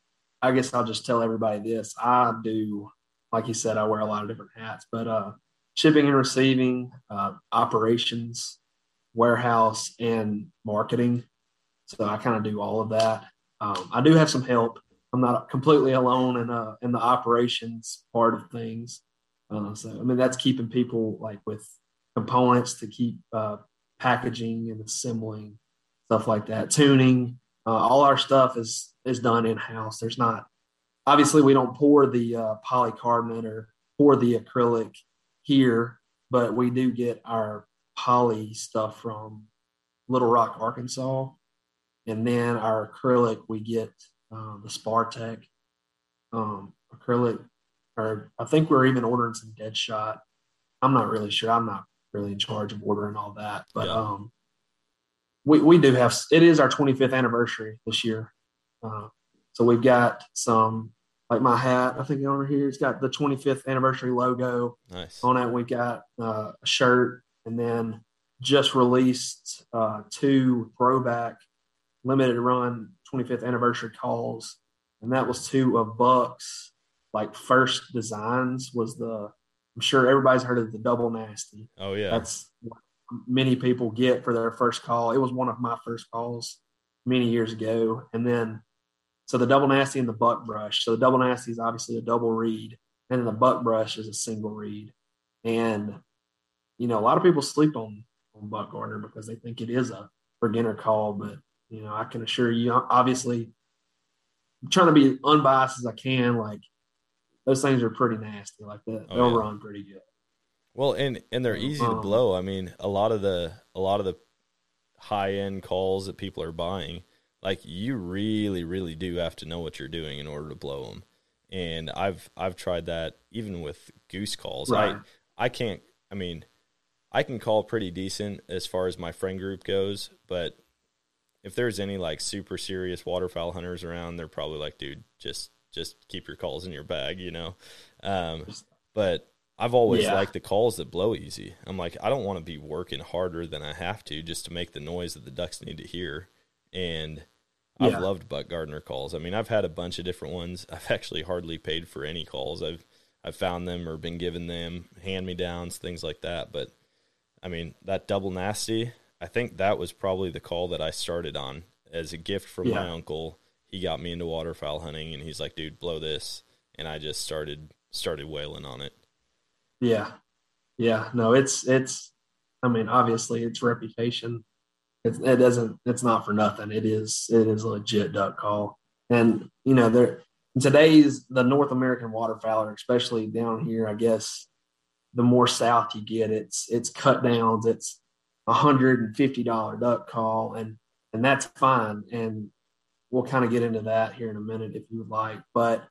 I guess I'll just tell everybody this. I do, like you said, I wear a lot of different hats, but uh shipping and receiving, uh operations, warehouse, and marketing. So I kind of do all of that. Um, I do have some help. I'm not completely alone in uh in the operations part of things. Uh, so I mean that's keeping people like with components to keep uh, packaging and assembling stuff like that, tuning. Uh, all our stuff is is done in house. There's not obviously we don't pour the uh, polycarbonate or pour the acrylic here, but we do get our poly stuff from Little Rock, Arkansas, and then our acrylic we get uh, the Spartech um, acrylic. Or I think we're even ordering some dead shot. I'm not really sure. I'm not really in charge of ordering all that, but Yeah. um, we we do have. It is our 25th anniversary this year, uh, so we've got some like my hat. I think over here it's got the 25th anniversary logo Nice. on it. We've got uh, a shirt, and then just released uh, two throwback limited run 25th anniversary calls, and that was two of Buck's like first designs. Was the I'm sure everybody's heard of the double nasty. Oh yeah. That's many people get for their first call. It was one of my first calls many years ago. And then, so the double nasty and the buck brush. So the double nasty is obviously a double reed, and then the buck brush is a single reed. And, you know, a lot of people sleep on, on buck Gardner because they think it is a beginner call. But, you know, I can assure you, obviously, I'm trying to be unbiased as I can. Like, those things are pretty nasty. Like that, Oh, they'll yeah. run pretty good. Well, and and they're easy to Um, blow. I mean, a lot of the a lot of the high end calls that people are buying, like you really, really do have to know what you're doing in order to blow them. And I've I've tried that even with goose calls. Right. I I can't. I mean, I can call pretty decent as far as my friend group goes, but if there's any like super serious waterfowl hunters around, they're probably like, dude, just just keep your calls in your bag, you know. Um, but I've always Yeah. liked the calls that blow easy. I'm like, I don't want to be working harder than I have to just to make the noise that the ducks need to hear. And I've Yeah. loved Buck Gardner calls. I mean, I've had a bunch of different ones. [LAUGHS] I've actually hardly paid for any calls. I've I've found them or been given them, hand me downs, things like that. But I mean, that double nasty, I think that was probably the call that I started on as a gift from my uncle. He got me into waterfowl hunting and he's like, dude, blow this. And I just started started wailing on it. Yeah. Yeah. No, it's, it's, I mean, obviously its reputation, it, it doesn't, it's not for nothing. It is, it is a legit duck call. And, you know, there, today's the North American waterfowler, especially down here, I guess the more south you get, it's, it's cut downs. It's a hundred and fifty dollar duck call and, and that's fine. And we'll kind of get into that here in a minute if you would like. But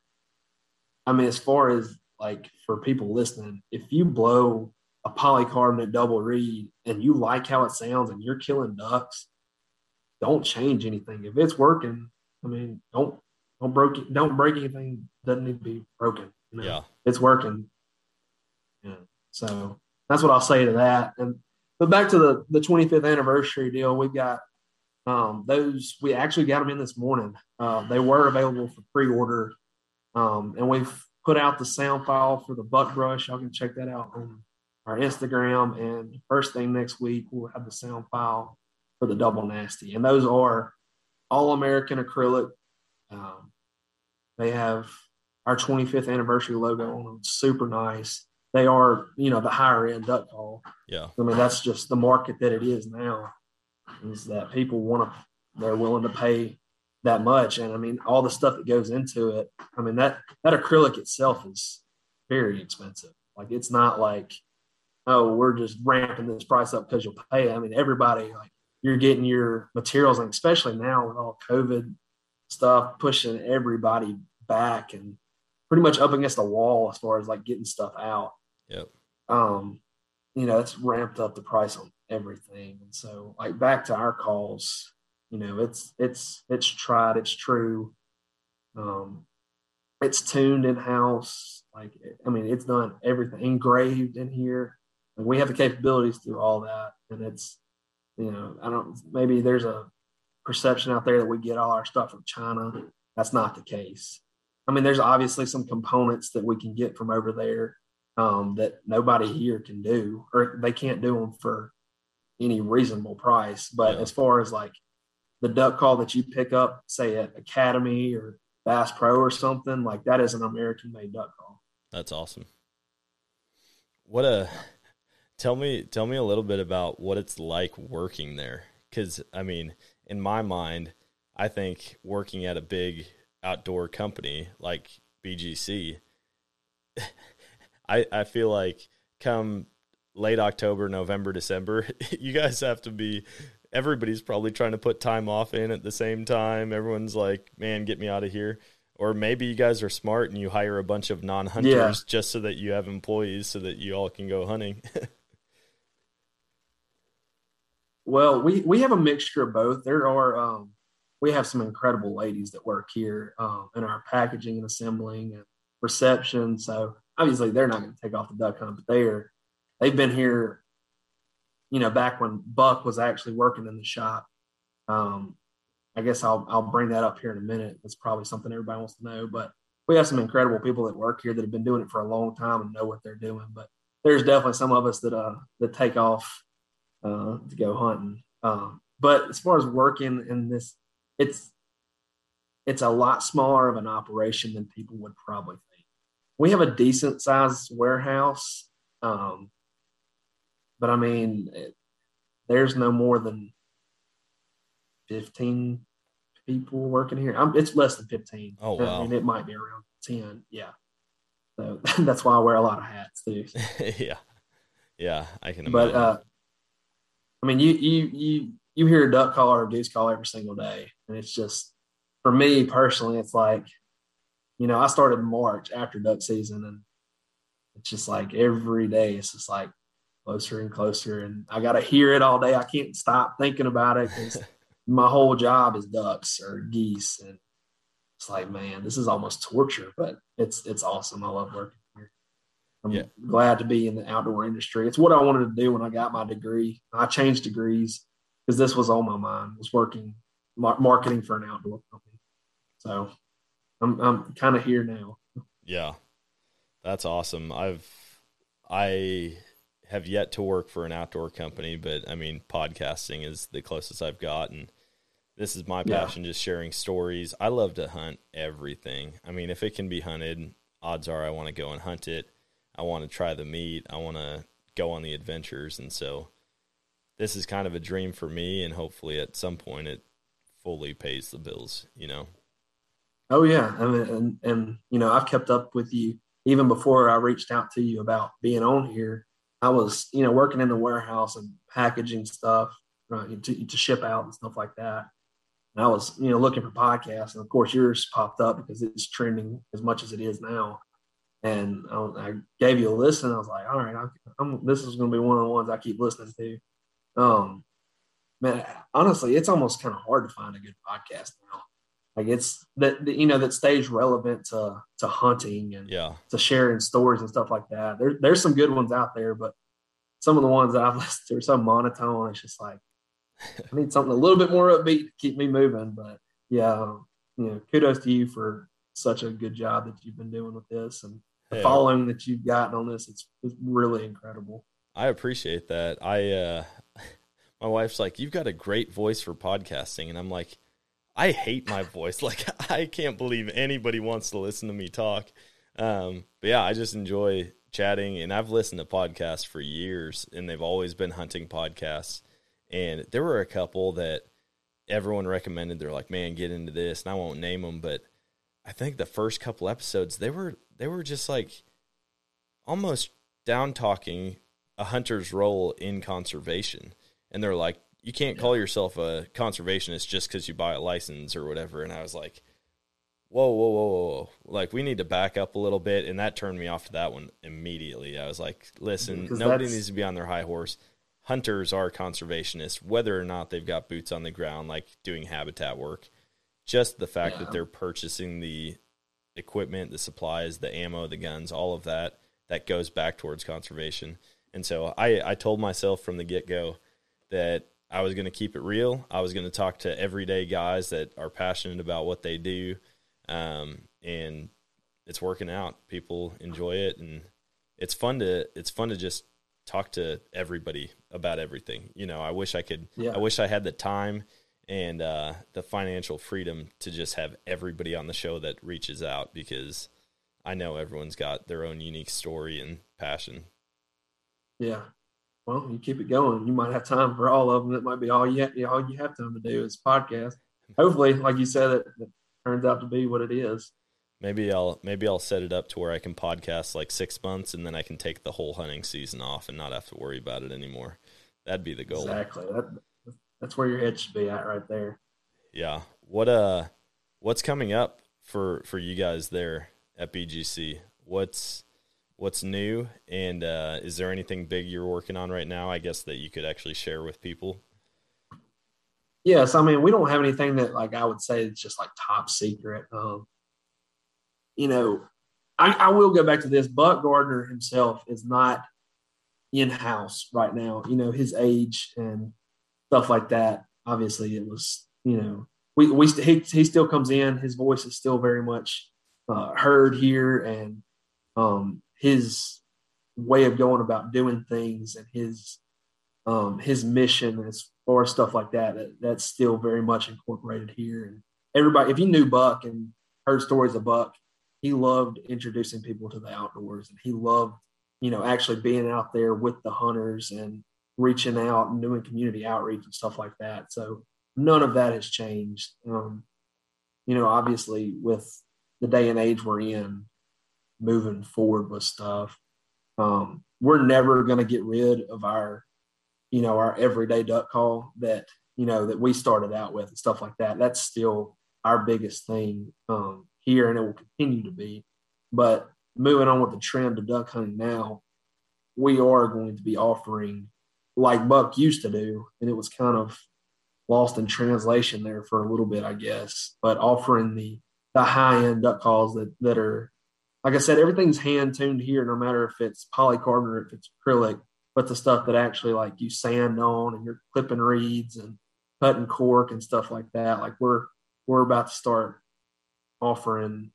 I mean, as far as like for people listening, if you blow a polycarbonate double reed and you like how it sounds and you're killing ducks, don't change anything. If it's working, I mean, don't don't break don't break anything. Doesn't need to be broken. you know? Yeah. it's working. Yeah. So that's what I'll say to that. And but back to the the 25th anniversary deal, we got um, those. We actually got them in this morning. Uh, they were available for pre-order, um, and we've put out the sound file for the buck brush. Y'all can check that out on our Instagram. And first thing next week, we'll have the sound file for the double nasty, and those are all American acrylic. Um, they have our 25th anniversary logo on them. Super nice. they are, you know, the higher end duck call. Yeah. I mean, that's just the market that it is now. Is that people want to, they're willing to pay that much, and I mean, all the stuff that goes into it. I mean, that that acrylic itself is very expensive. Like, it's not like, oh, we're just ramping this price up because you'll pay. I mean, everybody like you're getting your materials, and especially now with all COVID stuff pushing everybody back and pretty much up against the wall as far as like getting stuff out. Yep. Um, you know, it's ramped up the price on everything. And so like back to our calls, you know, it's it's it's tried, it's true. Um it's tuned in house. Like I mean, it's done everything engraved in here. And we have the capabilities to do all that. And it's you know, I don't maybe there's a perception out there that we get all our stuff from China. That's not the case. I mean, there's obviously some components that we can get from over there um, that nobody here can do, or they can't do them for any reasonable price. But Yeah. as far as like the duck call that you pick up, say at Academy or Bass Pro or something, like that is an American made duck call. That's awesome. What a tell me tell me a little bit about what it's like working there cuz I mean, in my mind, I think working at a big outdoor company like BGC [LAUGHS] I I feel like come late October, November, December, [LAUGHS] you guys have to be everybody's probably trying to put time off in at the same time. Everyone's like, "Man, get me out of here." Or maybe you guys are smart and you hire a bunch of non-hunters Yeah. just so that you have employees so that you all can go hunting. [LAUGHS] Well, we we have a mixture of both. There are um, we have some incredible ladies that work here um, in our packaging and assembling and reception. So obviously they're not going to take off the duck hunt, but they're they've been here. You know, back when Buck was actually working in the shop. Um, I guess I'll I'll bring that up here in a minute. It's probably something everybody wants to know, but we have some incredible people that work here that have been doing it for a long time and know what they're doing. But there's definitely some of us that uh that take off uh, to go hunting. Um, but as far as working in this, it's it's a lot smaller of an operation than people would probably think. We have a decent sized warehouse, um, but I mean, it, there's no more than fifteen people working here. I'm, it's less than fifteen. Oh, wow. I mean, it might be around ten. Yeah. So [LAUGHS] that's why I wear a lot of hats too. [LAUGHS] yeah. Yeah, I can but imagine. uh i mean you you you you hear a duck call or a goose call every single day and it's just for me personally it's like you know i started march after duck season and it's just like every day it's just like closer and closer and i gotta hear it all day. I can't stop thinking about it because [LAUGHS] my whole job is ducks or geese and it's like man this is almost torture but it's it's awesome. I love working here. I'm Yeah. glad to be in the outdoor industry. It's what i wanted to do when i got my degree. I changed degrees because this was on my mind was working mar- marketing for an outdoor company. So i'm, I'm kind of here now. Yeah. That's awesome. I've I have yet to work for an outdoor company, but I mean podcasting is the closest I've got and this is my Yeah. passion just sharing stories. I love to hunt everything. I mean, if it can be hunted, odds are I want to go and hunt it. I want to try the meat. I want to go on the adventures and so this is kind of a dream for me and hopefully at some point it fully pays the bills, you know. Oh yeah, I mean, and and you know, I've kept up with you even before I reached out to you about being on here. I was, you know, working in the warehouse and packaging stuff right, to to ship out and stuff like that. And I was, you know, looking for podcasts, and of course, yours popped up because it's trending as much as it is now. And I, I gave you a listen. I was like, all right, I, I'm, this is going to be one of the ones I keep listening to. Um, man, honestly, it's almost kind of hard to find a good podcast now like it's that you know that stays relevant to to hunting and Yeah. to sharing stories and stuff like that. There, there's some good ones out there, but some of the ones that I've [LAUGHS] listened to are so monotone. It's just like I need something a little bit more upbeat to keep me moving. But yeah, you know, kudos to you for such a good job that you've been doing with this and the Hey, following that you've gotten on this. It's, it's really incredible. I appreciate that. I uh [LAUGHS] my wife's like, "You've got a great voice for podcasting." And I'm like, "I hate my voice. [LAUGHS] Like I can't believe anybody wants to listen to me talk." Um but yeah, I just enjoy chatting, and I've listened to podcasts for years, and they've always been hunting podcasts. And there were a couple that everyone recommended. They're like, "Man, get into this," and I won't name them, but I think the first couple episodes they were they were just like almost down talking a hunter's role in conservation, and they're like, "You can't call yourself a conservationist just because you buy a license or whatever." And I was like whoa, whoa, whoa, whoa, like we need to back up a little bit, and that turned me off to that one immediately. I was like, listen, Because nobody that's- needs to be on their high horse. Hunters are conservationists, whether or not they've got boots on the ground, like doing habitat work. Just the fact Yeah. that they're purchasing the equipment, the supplies, the ammo, the guns, all of that, that goes back towards conservation. And so I, I told myself from the get go that I was going to keep it real. I was going to talk to everyday guys that are passionate about what they do. Um, and it's working out. People enjoy it and it's fun to, it's fun to just talk to everybody about everything. You know, I wish I could, Yeah. I wish I had the time and, uh, the financial freedom to just have everybody on the show that reaches out because I know everyone's got their own unique story and passion. Yeah. Well, you keep it going. You might have time for all of them. That might be all you have, all you have time to do is podcast. Hopefully, like you said, it, it turns out to be what it is. Maybe I'll maybe I'll set it up to where I can podcast like six months and then I can take the whole hunting season off and not have to worry about it anymore. That'd be the goal. Exactly. That, that's where your head should be at right there. Yeah. What uh what's coming up for for you guys there at BGC? What's what's new and uh is there anything big you're working on right now? I guess that you could actually share with people. Yes, I mean we don't have anything that like I would say is just like top secret. Um, you know, I, I will go back to this. Buck Gardner himself is not in house right now. You know, his age and stuff like that. Obviously, it was you know we we he he still comes in. His voice is still very much uh, heard here, and um, his way of going about doing things and his um, his mission as far as stuff like that, that, that's still very much incorporated here. And everybody, if you knew Buck and heard stories of Buck, he loved introducing people to the outdoors, and he loved, you know, actually being out there with the hunters and reaching out and doing community outreach and stuff like that. So none of that has changed. Um, you know, obviously with the day and age we're in, moving forward with stuff, um, we're never going to get rid of our you know, our everyday duck call that, you know, that we started out with and stuff like that. That's still our biggest thing um, here and it will continue to be. But moving on with the trend of duck hunting now, we are going to be offering like Buck used to do, and it was kind of lost in translation there for a little bit, I guess. But offering the the high end duck calls that that are, like I said, everything's hand tuned here, no matter if it's polycarbonate or if it's acrylic but the stuff that actually like you sand on and you're clipping reeds and cutting cork and stuff like that. Like we're we're about to start offering.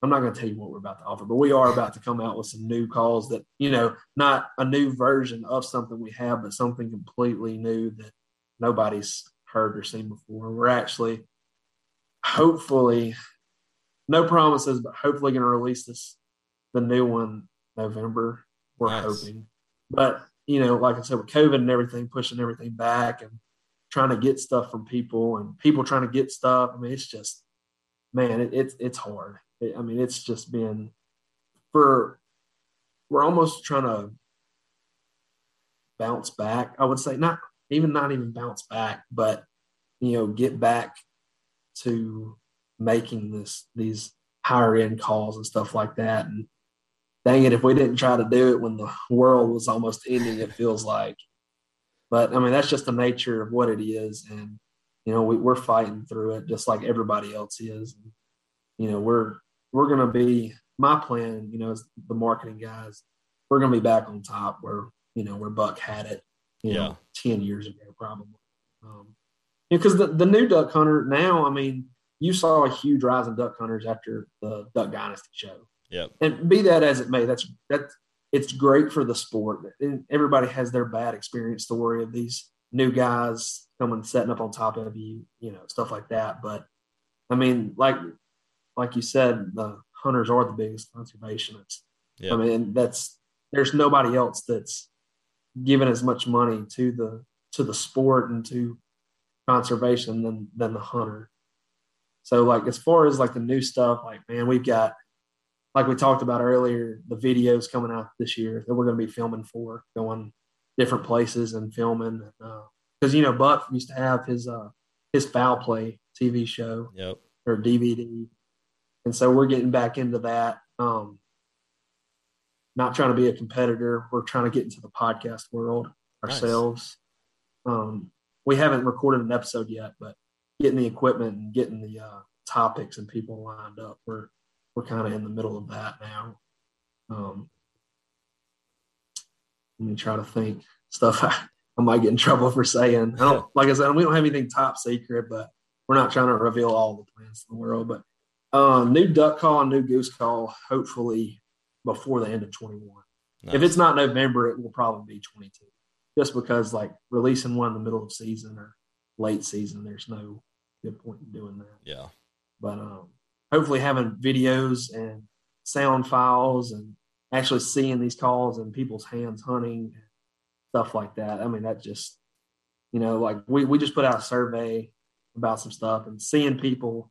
I'm not going to tell you what we're about to offer, but we are about to come out with some new calls that you know, not a new version of something we have, but something completely new that nobody's heard or seen before. We're actually, hopefully, no promises, but hopefully going to release this the new one November. We're Nice. hoping but you know, like I said, with COVID and everything, pushing everything back and trying to get stuff from people and people trying to get stuff. I mean, it's just, man, it, it's it's hard. It, I mean, it's just been for we're almost trying to bounce back. I would say not even not even bounce back, but you know, get back to making this these higher end calls and stuff like that. And dang it, if we didn't try to do it when the world was almost ending, it feels like. But I mean, that's just the nature of what it is, and you know, we, we're fighting through it just like everybody else is. And, you know, we're we're gonna be my plan. You know, as the marketing guys, we're gonna be back on top where you know where Buck had it. You Yeah. know, ten years ago probably. Um, because the the new duck hunter now, I mean, you saw a huge rise in duck hunters after the Duck Dynasty show Yeah. and be that as it may, that's that's it's great for the sport. And everybody has their bad experience story of these new guys coming setting up on top of you, you know, stuff like that. But I mean, like like you said, the hunters are the biggest conservationists. Yeah. I mean, that's there's nobody else that's given as much money to the to the sport and to conservation than than the hunter. So like as far as like the new stuff, like man, we've got like we talked about earlier, the videos coming out this year that we're going to be filming for, going different places and filming. Because uh, you know, Buck used to have his uh, his foul play TV show Yep. or DVD, and so we're getting back into that. Um, not trying to be a competitor. We're trying to get into the podcast world ourselves. Um, we haven't recorded an episode yet, but getting the equipment and getting the uh, topics and people lined up, we're we're kind of in the middle of that now. Um, let me try to think stuff I, I might get in trouble for saying. I don't like I said, we don't have anything top secret, but we're not trying to reveal all the plans in the world. But um, new duck call and new goose call, hopefully before the end of 21. Nice. If it's not November, it will probably be 22. Just because like releasing one in the middle of season or late season, there's no good point in doing that. yeah. But um, hopefully having videos and sound files and actually seeing these calls and people's hands hunting stuff like that. I mean, that just you know, like we, we just put out a survey about some stuff and seeing people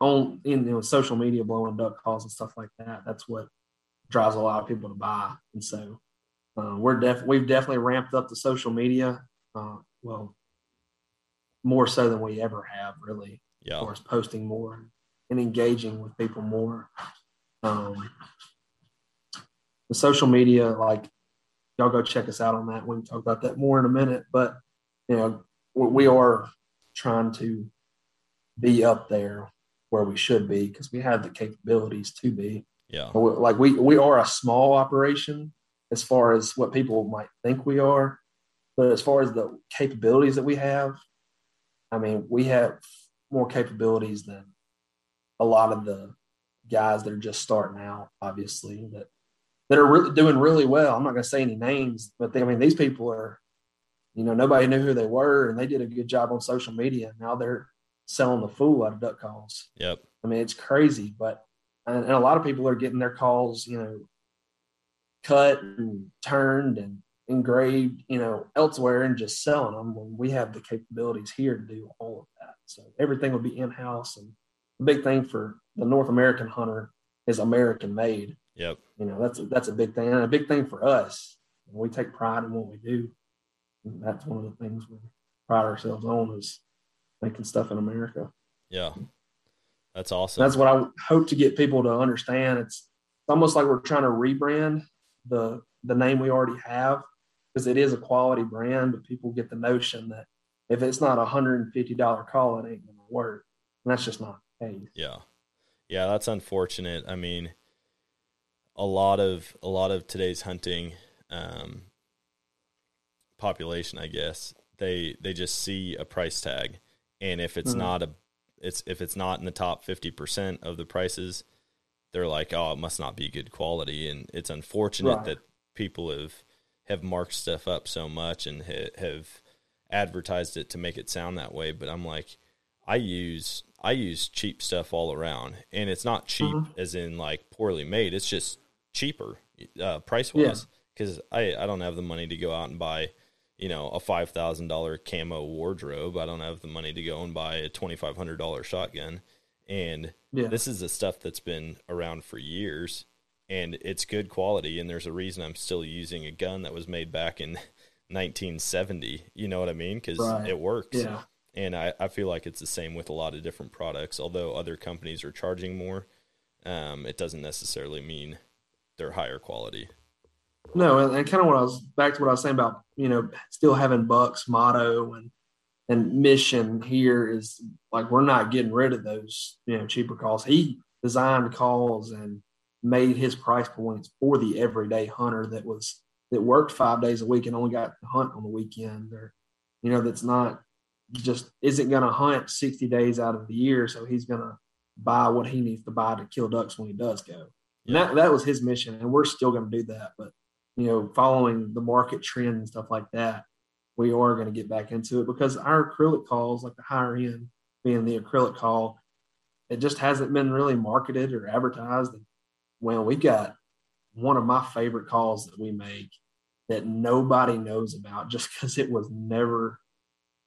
on in you know social media blowing duck calls and stuff like that. That's what drives a lot of people to buy. And so uh, we're def we've definitely ramped up the social media. Uh, well, more so than we ever have, really Yeah. of course, posting more and engaging with people more. Um, the social media, like y'all go check us out on that. We can talk about that more in a minute, but you know, we we are trying to be up there where we should be because we have the capabilities to be. Yeah. Like we we are a small operation as far as what people might think we are, but as far as the capabilities that we have, I mean, we have more capabilities than a lot of the guys that are just starting out. Obviously, that that are really doing really well. I'm not going to say any names, but they, I mean, these people are, you know, nobody knew who they were, and they did a good job on social media. Now they're selling the fool out of duck calls. Yep. I mean, it's crazy, but and, and a lot of people are getting their calls, you know, cut and turned and engraved, you know, elsewhere and just selling them when we have the capabilities here to do all of that. So everything will be in house. And the big thing for the North American hunter is American made. Yep. You know, that's a, that's a big thing, and a big thing for us. We take pride in what we do. And that's one of the things we pride ourselves on is making stuff in America. Yeah. That's awesome. That's what I hope to get people to understand. It's almost like we're trying to rebrand the the name we already have because it is a quality brand, but people get the notion that if it's not a hundred and fifty dollar call, it ain't gonna work. And that's just not the case. Yeah. Yeah, that's unfortunate. I mean, a lot of a lot of today's hunting um, population, I guess, they they just see a price tag, and if it's Mhm. not a it's if it's not in the top fifty percent of the prices, they're like, oh, it must not be good quality, and it's unfortunate Right. that people have have marked stuff up so much and ha- have advertised it to make it sound that way. But I'm like, I use I use cheap stuff all around, and it's not cheap Mhm. as in like poorly made. It's just cheaper uh, price wise because I I don't have the money to go out and buy you know a five thousand dollar camo wardrobe. I don't have the money to go and buy a twenty five hundred dollar shotgun, and Yeah. this is the stuff that's been around for years and it's good quality and there's a reason i'm still using a gun that was made back in [LAUGHS] 1970 you know what i mean because Right. it works yeah. and I, I feel like it's the same with a lot of different products although other companies are charging more um, it doesn't necessarily mean they're higher quality No, and, and kind of what I was back to what I was saying about you know still having Buck's motto and and mission here is like we're not getting rid of those you know cheaper calls. He designed calls and made his price points for the everyday hunter that was that worked five days a week and only got to hunt on the weekend or you know that's not just isn't going to hunt 60 days out of the year so he's going to buy what he needs to buy to kill ducks when he does go. And that, that was his mission and we're still going to do that but you know following the market trend and stuff like that we are going to get back into it because our acrylic calls like the higher end being the acrylic call it just hasn't been really marketed or advertised and well we got one of my favorite calls that we make that nobody knows about just because it was never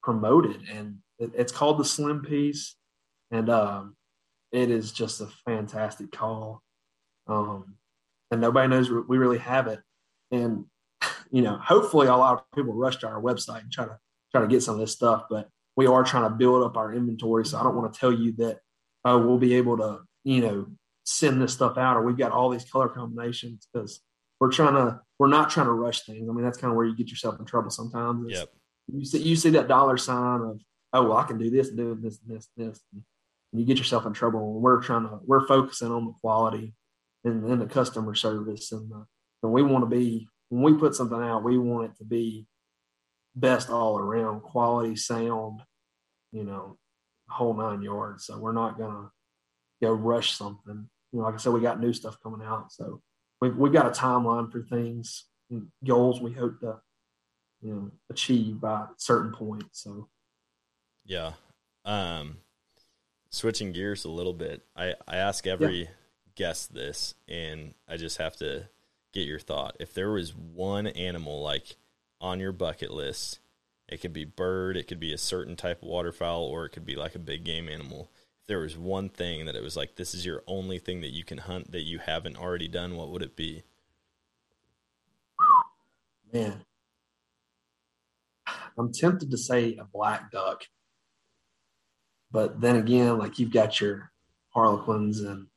promoted. And it, it's called the Slim Piece. And um, it is just a fantastic call. Um, and nobody knows we really have it. And, [LAUGHS] you know, hopefully a lot of people rush to our website and try to try to get some of this stuff, but we are trying to build up our inventory. So I don't want to tell you that uh, we'll be able to, you know, send this stuff out or we've got all these color combinations because we're trying to we're not trying to rush things. I mean, that's kind of where you get yourself in trouble sometimes. Yep. You see you see that dollar sign of oh well I can do this and do this and this and this and you get yourself in trouble. And We're trying to we're focusing on the quality and, and the customer service and the, and we want to be when we put something out we want it to be best all around quality sound you know whole nine yards so we're not gonna go rush something you know like i said we got new stuff coming out so we've, we got a timeline for things goals we hope to you know achieve by a certain points so. Yeah. Um switching gears a little bit i i ask every yeah. guest this and i just have to get your thought. If there was one animal like on your bucket list it could be bird it could be a certain type of waterfowl or it could be like a big game animal there was one thing that it was like this is your only thing that you can hunt that you haven't already done, what would it be? Man, I'm tempted to say a black duck, but then again, like you've got your harlequins and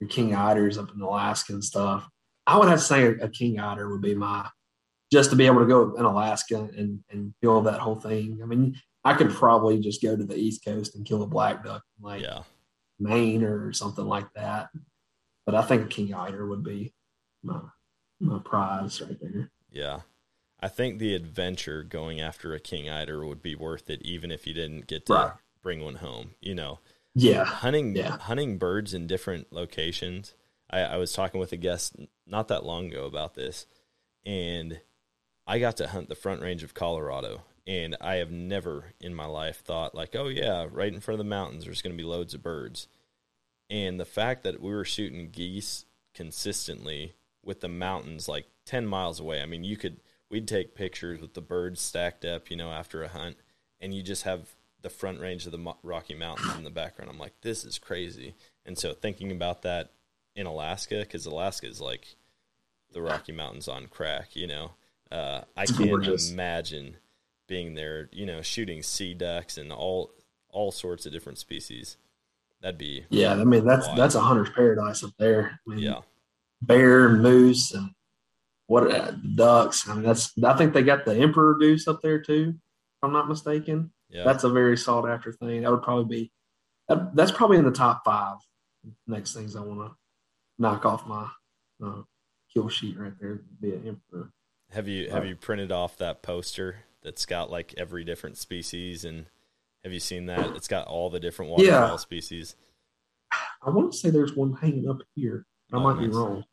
your king eiders up in Alaska and stuff. I would have to say a, king eider would be my just to be able to go in Alaska and and feel that whole thing. I mean, I could probably just go to the East Coast and kill a black duck, like yeah. Maine or something like that. But I think a king eider would be my my prize right there. Yeah. I think the adventure going after a king eider would be worth it, even if you didn't get to right. bring one home. You know, yeah, hunting yeah. hunting birds in different locations. I, I was talking with a guest not that long ago about this, and I got to hunt the Front Range of Colorado, and I have never in my life thought like, oh yeah, right in front of the mountains, there's going to be loads of birds. And the fact that we were shooting geese consistently with the mountains like 10 miles away. I mean, you could we'd take pictures with the birds stacked up, you know, after a hunt, and you just have the front range of the Rocky Mountains in the background. I'm like, this is crazy. And so thinking about that in Alaska, because Alaska is like the Rocky Mountains on crack, you know, uh, I can't imagine being there, you know, shooting sea ducks and all all sorts of different species. That'd be yeah. I mean, that's wild. that's a hunter's paradise up there. I mean, yeah, bear, moose, and what uh, ducks. I mean, that's I think they got the emperor goose up there too. If I'm not mistaken. Yeah, that's a very sought after thing. That would probably be that, that's probably in the top five. Next things I want to knock off my uh, kill sheet right there. Be an emperor. Have you have you printed off that poster that's got like every different species and have you seen that? It's got all the different waterfowl yeah. species. I want to say there's one hanging up here. I oh, might nice. be wrong.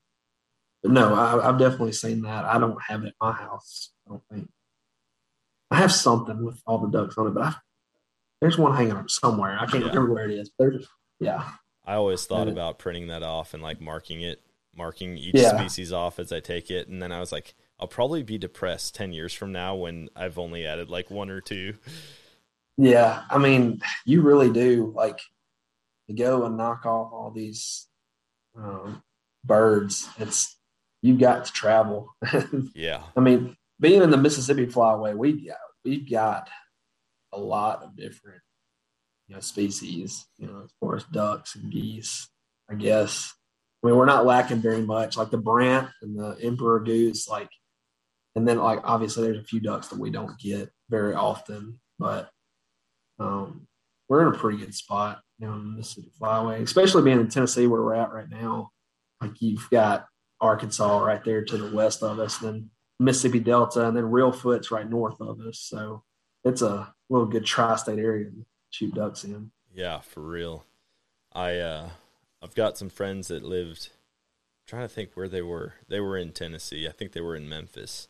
But no, I, have definitely seen that. I don't have it at my house. I don't think. I have something with all the ducks on it, but I, there's one hanging up somewhere. I can't yeah. remember where it is. There's, yeah. I always thought about printing that off and like marking it, marking each yeah. species off as I take it, and then I was like, I'll probably be depressed 10 years from now when I've only added like one or two. Yeah. I mean, you really do like to go and knock off all these um, birds. It's, you've got to travel. [LAUGHS] yeah. I mean, being in the Mississippi Flyway, we've got, we've got a lot of different, you know, species, you know, as far as ducks and geese, I guess. I mean, we're not lacking very much. Like the Brant and the Emperor Goose, like and then like obviously there's a few ducks that we don't get very often, but um, we're in a pretty good spot you know, in the Mississippi Flyway, especially being in Tennessee where we're at right now. Like you've got Arkansas right there to the west of us, then Mississippi Delta, and then Reelfoot's right north of us. So it's a little good tri-state area to shoot ducks in. Yeah, for real. I uh, I've got some friends that lived trying to think where they were. They were in Tennessee. I think they were in Memphis,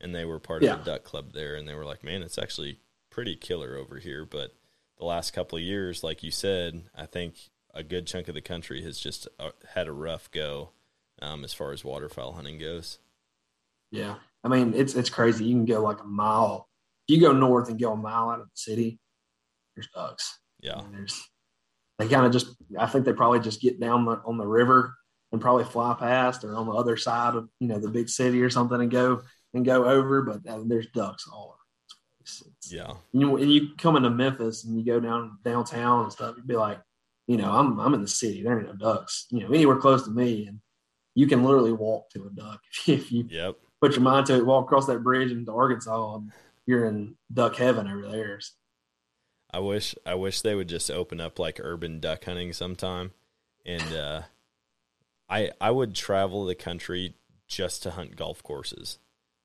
and they were part yeah. of the duck club there. And they were like, "Man, it's actually pretty killer over here." But the last couple of years, like you said, I think a good chunk of the country has just uh, had a rough go um, as far as waterfowl hunting goes. Yeah, I mean it's it's crazy. You can go like a mile. If you go north and go a mile out of the city, there's ducks. Yeah, And there's they kind of just. I think they probably just get down the, on the river and probably fly past or on the other side of you know the big city or something and go and go over. But uh, there's ducks all over. It's- yeah, you and you come into Memphis and you go down downtown and stuff, you'd be like, you know, I'm I'm in the city. There ain't no ducks, you know, anywhere close to me, and you can literally walk to a duck [LAUGHS] if you yep. put your mind to it. Walk across that bridge into Arkansas, and you're in duck heaven over there. So, I wish I wish they would just open up like urban duck hunting sometime, and uh, I I would travel the country just to hunt golf courses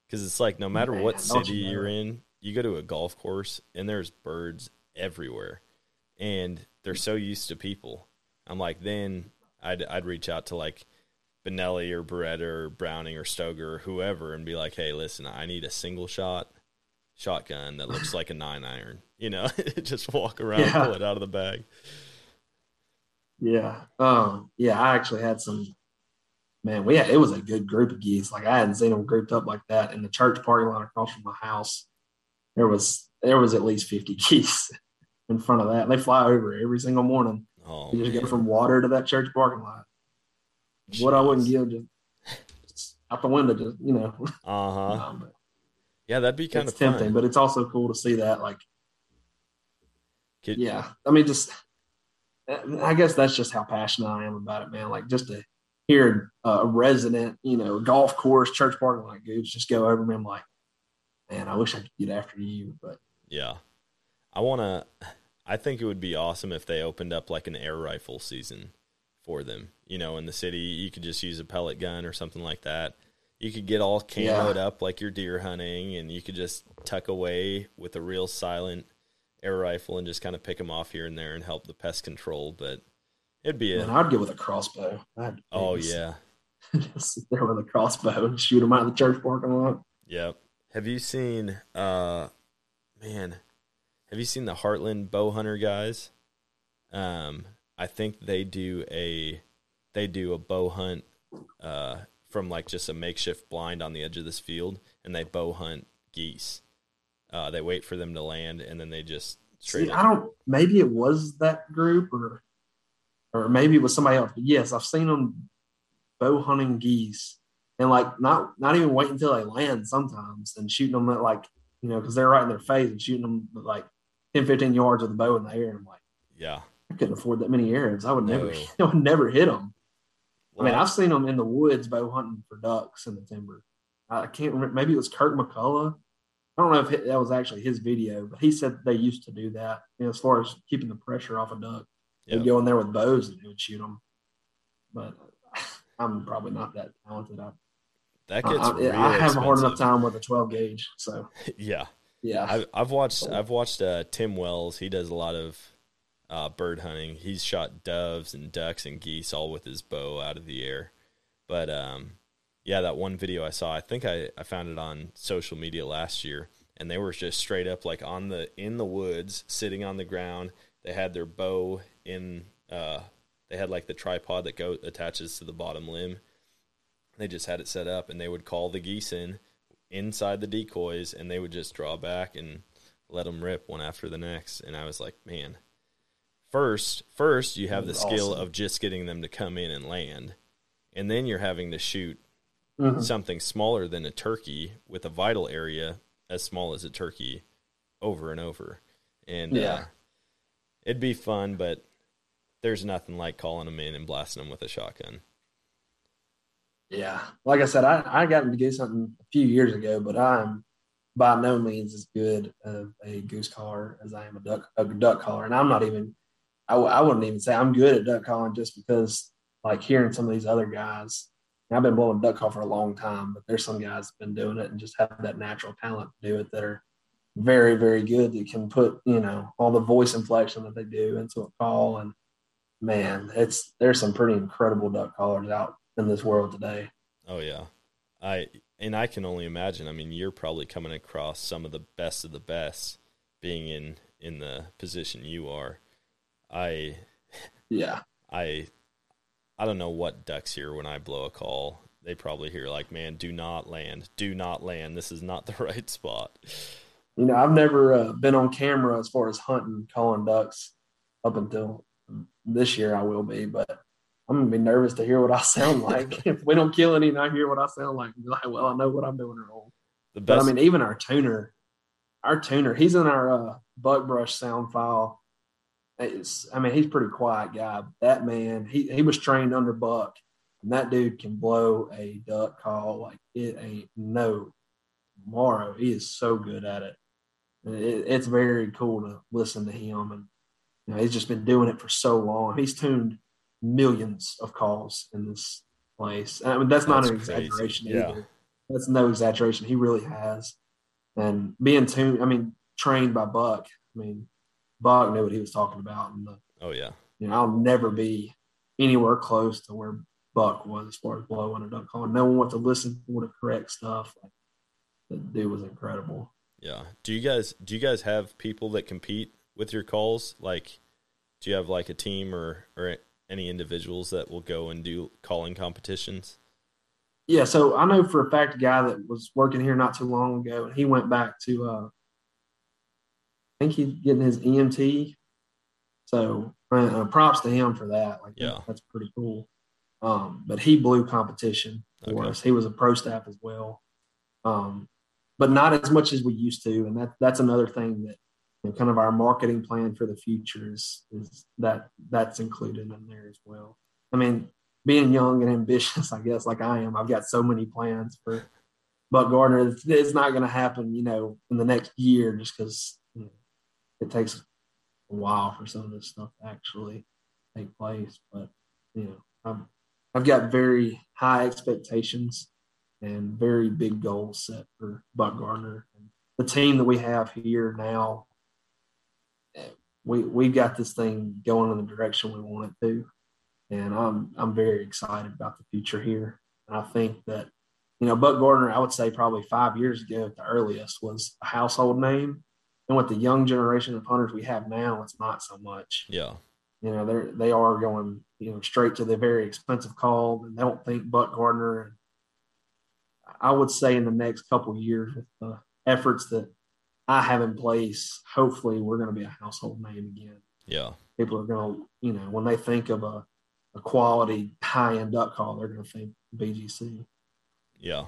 because it's like no matter what city you're in, you go to a golf course and there's birds everywhere, and they're so used to people. I'm like, then I'd I'd reach out to like Benelli or Beretta or Browning or Stoeger or whoever and be like, hey, listen, I need a single shot shotgun that looks [LAUGHS] like a nine iron. You know, [LAUGHS] just walk around, Yeah. pull it out of the bag. Yeah, um, yeah. I actually had some. Man, we had, it was a good group of geese. Like I hadn't seen them grouped up like that in the church parking lot across from my house. There was there was at least fifty [LAUGHS] geese in front of that. And they fly over every single morning. Oh, You just man. go from water to that church parking lot. What I wouldn't give just, just out the window, just you know. [LAUGHS] Uh-huh. Um, Yeah, that'd be kind of tempting, fun. but it's also cool to see that. Like, Could- yeah, I mean, just I guess that's just how passionate I am about it, man. Like, just to hear a resident, you know, golf course, church parking lot goose just go over me, I'm like, man, I wish I could get after you, but Yeah. I want to I think it would be awesome if they opened up like an air rifle season for them. You know, in the city, you could just use a pellet gun or something like that. You could get all camoed up like you're deer hunting and you could just tuck away with a real silent air rifle and just kind of pick them off here and there and help the pest control, but it'd be man, a I'd go with a crossbow. I'd Oh [LAUGHS] just- yeah. [LAUGHS] just sit there with a crossbow and shoot them out of the church parking lot. Yep. Have you seen uh man, have you seen the Heartland bow hunter guys? Um I think they do a they do a bow hunt uh from like just a makeshift blind on the edge of this field and they bow hunt geese. Uh they wait for them to land and then they just straight See, up I don't. Maybe it was that group, or or maybe it was somebody else. But yes, I've seen them bow hunting geese, and like not not even waiting until they land sometimes, and shooting them at like you know because they're right in their face and shooting them like 10, 15 yards with the bow in the air. And I'm like, yeah. I couldn't afford that many arrows. I would never, No. [LAUGHS] I would never hit them. I mean, I've seen them in the woods bow hunting for ducks in the timber. I can't remember. Maybe it was Kurt McCullough. I don't know if that was actually his video, but he said they used to do that. You know, as far as keeping the pressure off a duck, yeah. they'd go in there with bows and they would shoot them. But [LAUGHS] I'm probably not that talented. I, that gets I, real I have a hard enough time with a 12 gauge. So [LAUGHS] yeah. yeah, I've I've watched I've watched uh, Tim Wells. He does a lot of uh, bird hunting. He's shot doves and ducks and geese all with his bow out of the air. But um, yeah, that one video I saw, I think I, I found it on social media last year, and they were just straight up like on the in the woods, sitting on the ground. They had their bow in. Uh, they had like the tripod that go attaches to the bottom limb. They just had it set up, and they would call the geese in inside the decoys, and they would just draw back and let them rip one after the next. And I was like, man, first, first you have the skill awesome. of just getting them to come in and land, and then you're having to shoot Mhm. something smaller than a turkey with a vital area as small as a turkey over and over. And Yeah. uh, it'd be fun, but there's nothing like calling them in and blasting them with a shotgun. yeah. Like I said, I, I got to goose something a few years ago, but I'm by no means as good of a goose caller as I am a duck a duck caller, and I'm not even. I, w- I wouldn't even say I'm good at duck calling just because, like, hearing some of these other guys. And I've been blowing duck call for a long time, but there's some guys that have been doing it and just have that natural talent to do it that are very, very good. That can put you know all the voice inflection that they do into a call, and man, it's there's some pretty incredible duck callers out in this world today. Oh yeah, I and I can only imagine. I mean, you're probably coming across some of the best of the best, being in in the position you are. I Yeah. I I don't know what ducks hear when I blow a call. They probably hear like, "Man, do not land, do not land. This is not the [LAUGHS] right spot." You know, I've never uh, been on camera as far as hunting, calling ducks up until this year. I will be, but I'm gonna be nervous to hear what I [LAUGHS] sound like. [LAUGHS] if we don't kill any and I hear what I sound like, I'm like, well, I know what I'm doing wrong. The But best. I mean, even our tuner, our tuner, he's in our uh, buck brush sound file. It's, I mean, he's a pretty quiet guy. That man, he he was trained under Buck, and that dude can blow a duck call like it ain't no tomorrow. He is so good at it. It. It's very cool to listen to him, and you know, he's just been doing it for so long. He's tuned millions of calls in this place. I mean, that's, not an That's crazy. exaggeration Yeah. either. That's no exaggeration. He really has. And being tuned, I mean, trained by Buck. I mean, Buck knew what he was talking about, and the, oh yeah, you know, I'll never be anywhere close to where Buck was as far as blowing a duck call. No one wants to listen for the correct stuff. Like, the dude was incredible. yeah. Do you guys do you guys have people that compete with your calls? Like, do you have like a team or or any individuals that will go and do calling competitions? Yeah, so I know for a fact a guy that was working here not too long ago, and he went back to, uh, think he's getting his EMT. So uh, props to him for that. Like, Yeah. that's pretty cool. Um, but he blew competition for Okay. us. He was a pro staff as well, um, but not as much as we used to. And that that's another thing that you know, kind of our marketing plan for the future is, is that that's included in there as well. I mean, being young and ambitious, [LAUGHS] I guess, like I am, I've got so many plans for Buck Gardner. It's, it's not going to happen, you know, in the next year just because it takes a while for some of this stuff to actually take place. But, you know, I've, I've got very high expectations and very big goals set for Buck Gardner. And the team that we have here now, we, we got this thing going in the direction we want it to and I'm I'm very excited about the future here. And I think that you know Buck Gardner, I would say probably five years ago at the earliest was a household name, and with the young generation of hunters we have now, it's not so much. Yeah, You know they're they are going you know straight to the very expensive call, and they don't think Buck Gardner. I would say in the next couple of years with the efforts that I have in place, hopefully we're going to be a household name again yeah, people are going to, you know, when they think of a, a quality high end duck call, they're going to think BGC. yeah.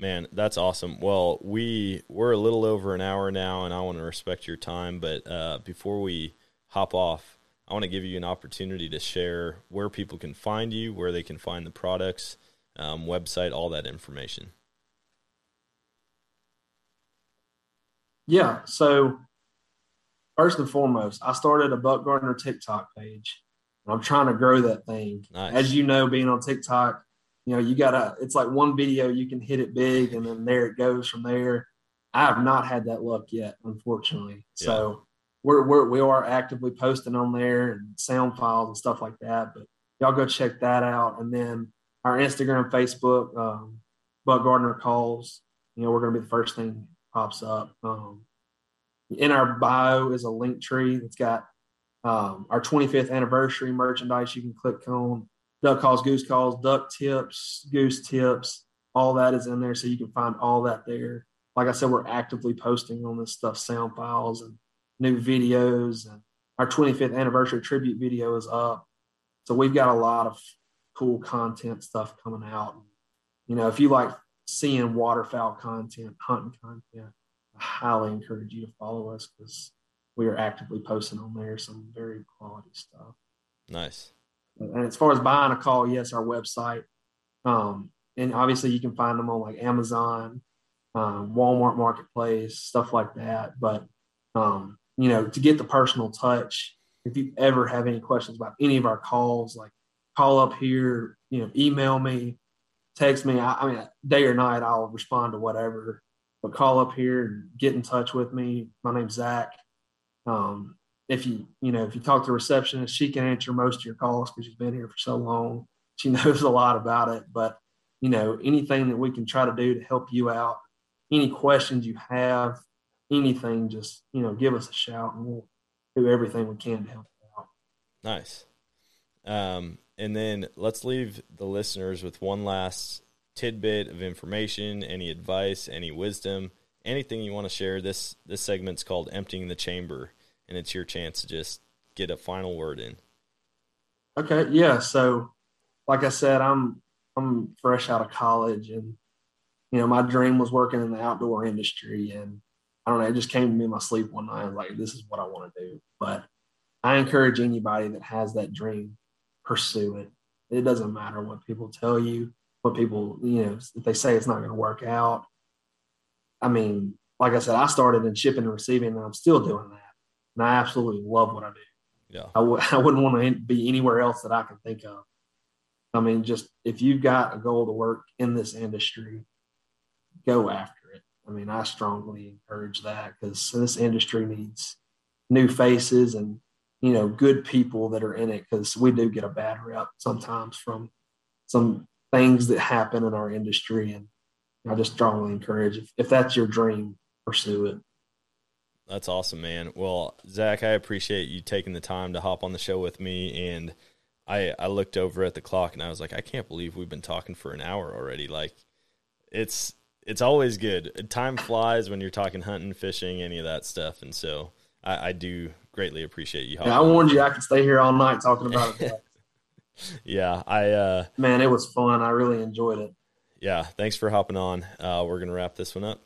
Man, that's awesome. Well, we we're a little over an hour now, and I want to respect your time. But uh, before we hop off, I want to give you an opportunity to share where people can find you, where they can find the products, um, website, all that information. Yeah. So, first and foremost, I started a Buck Gardner TikTok page. I'm trying to grow that thing. Nice. As you know, being on TikTok, you know, you got to, it's like one video, you can hit it big and then there it goes from there. I have not had that luck yet, unfortunately. So, we're, we're, we are actively posting on there and sound files and stuff like that. But y'all go check that out. And then our Instagram, Facebook, um, Buck Gardner calls. You know, we're going to be the first thing pops up. Um, in our bio is a link tree that's got um, our 25th anniversary merchandise. You can click on duck calls, goose calls, duck tips, goose tips. All that is in there, so you can find all that there. Like I said, we're actively posting on this stuff, sound files and new videos, and our 25th anniversary tribute video is up. So we've got a lot of cool content stuff coming out. You know, if you like seeing waterfowl content, hunting content, I highly encourage you to follow us because we are actively posting on there some very quality stuff. Nice. And as far as buying a call, yes, our website. Um, and obviously you can find them on like Amazon, um, Walmart Marketplace, stuff like that. But um, you know, to get the personal touch, if you ever have any questions about any of our calls, like call up here, you know, email me, text me. I, I mean, day or night, I'll respond to whatever. But call up here and get in touch with me. My name's Zach. Um, if you you know if you talk to receptionist, she can answer most of your calls because she's been here for so long. She [LAUGHS] knows a lot about it. But you know anything that we can try to do to help you out, any questions you have, anything, just you know give us a shout and we'll do everything we can to help you out. Nice. Um, and then let's leave the listeners with one last tidbit of information, any advice, any wisdom, anything you want to share. This this segment's called Emptying the Chamber, and it's your chance to just get a final word in. Okay, yeah. So, like I said, I'm I'm fresh out of college, and you know, my dream was working in the outdoor industry, and I don't know, it just came to me in my sleep one night. I was like, this is what I want to do. But I encourage anybody that has that dream, pursue it. It doesn't matter what people tell you, what people, you know, if they say it's not going to work out. I mean, like I said, I started in shipping and receiving, and I'm still doing that. And I absolutely love what I do. Yeah. I w- [LAUGHS] I wouldn't want to be anywhere else that I can think of. I mean, just if you've got a goal to work in this industry, go after it. I mean, I strongly encourage that because this industry needs new faces and you know good people that are in it because we do get a bad rep sometimes from some things that happen in our industry and I just strongly encourage if, if that's your dream, pursue it. That's awesome, man. Well, Zach, I appreciate you taking the time to hop on the show with me. And I I looked over at the clock and I was like, I can't believe we've been talking for an hour already. Like, it's it's always good. Time flies when you're talking hunting, fishing, any of that stuff. And so I, I do greatly appreciate you. Yeah, I warned you I could stay here all night talking about it. [LAUGHS] yeah, I uh, man, it was fun. I really enjoyed it. Yeah, thanks for hopping on. Uh, we're gonna wrap this one up.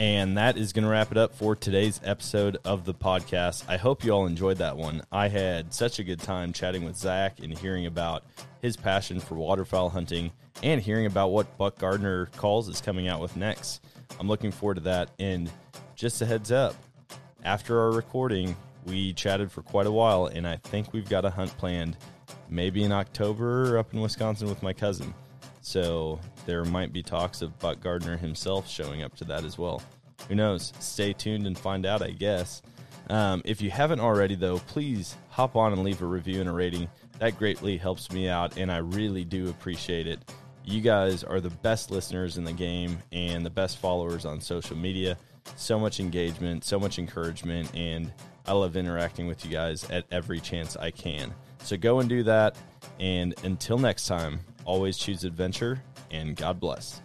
And that is going to wrap it up for today's episode of the podcast. I hope you all enjoyed that one. I had such a good time chatting with Zach and hearing about his passion for waterfowl hunting and hearing about what Buck Gardner Calls is coming out with next. I'm looking forward to that. And just a heads up, after our recording, we chatted for quite a while, and I think we've got a hunt planned maybe in October up in Wisconsin with my cousin. So there might be talks of Buck Gardner himself showing up to that as well. Who knows? Stay tuned and find out, I guess. Um, if you haven't already, though, please hop on and leave a review and a rating. That greatly helps me out, and I really do appreciate it. You guys are the best listeners in the game and the best followers on social media. So much engagement, so much encouragement, and I love interacting with you guys at every chance I can. So go and do that. And until next time, always choose adventure and God bless.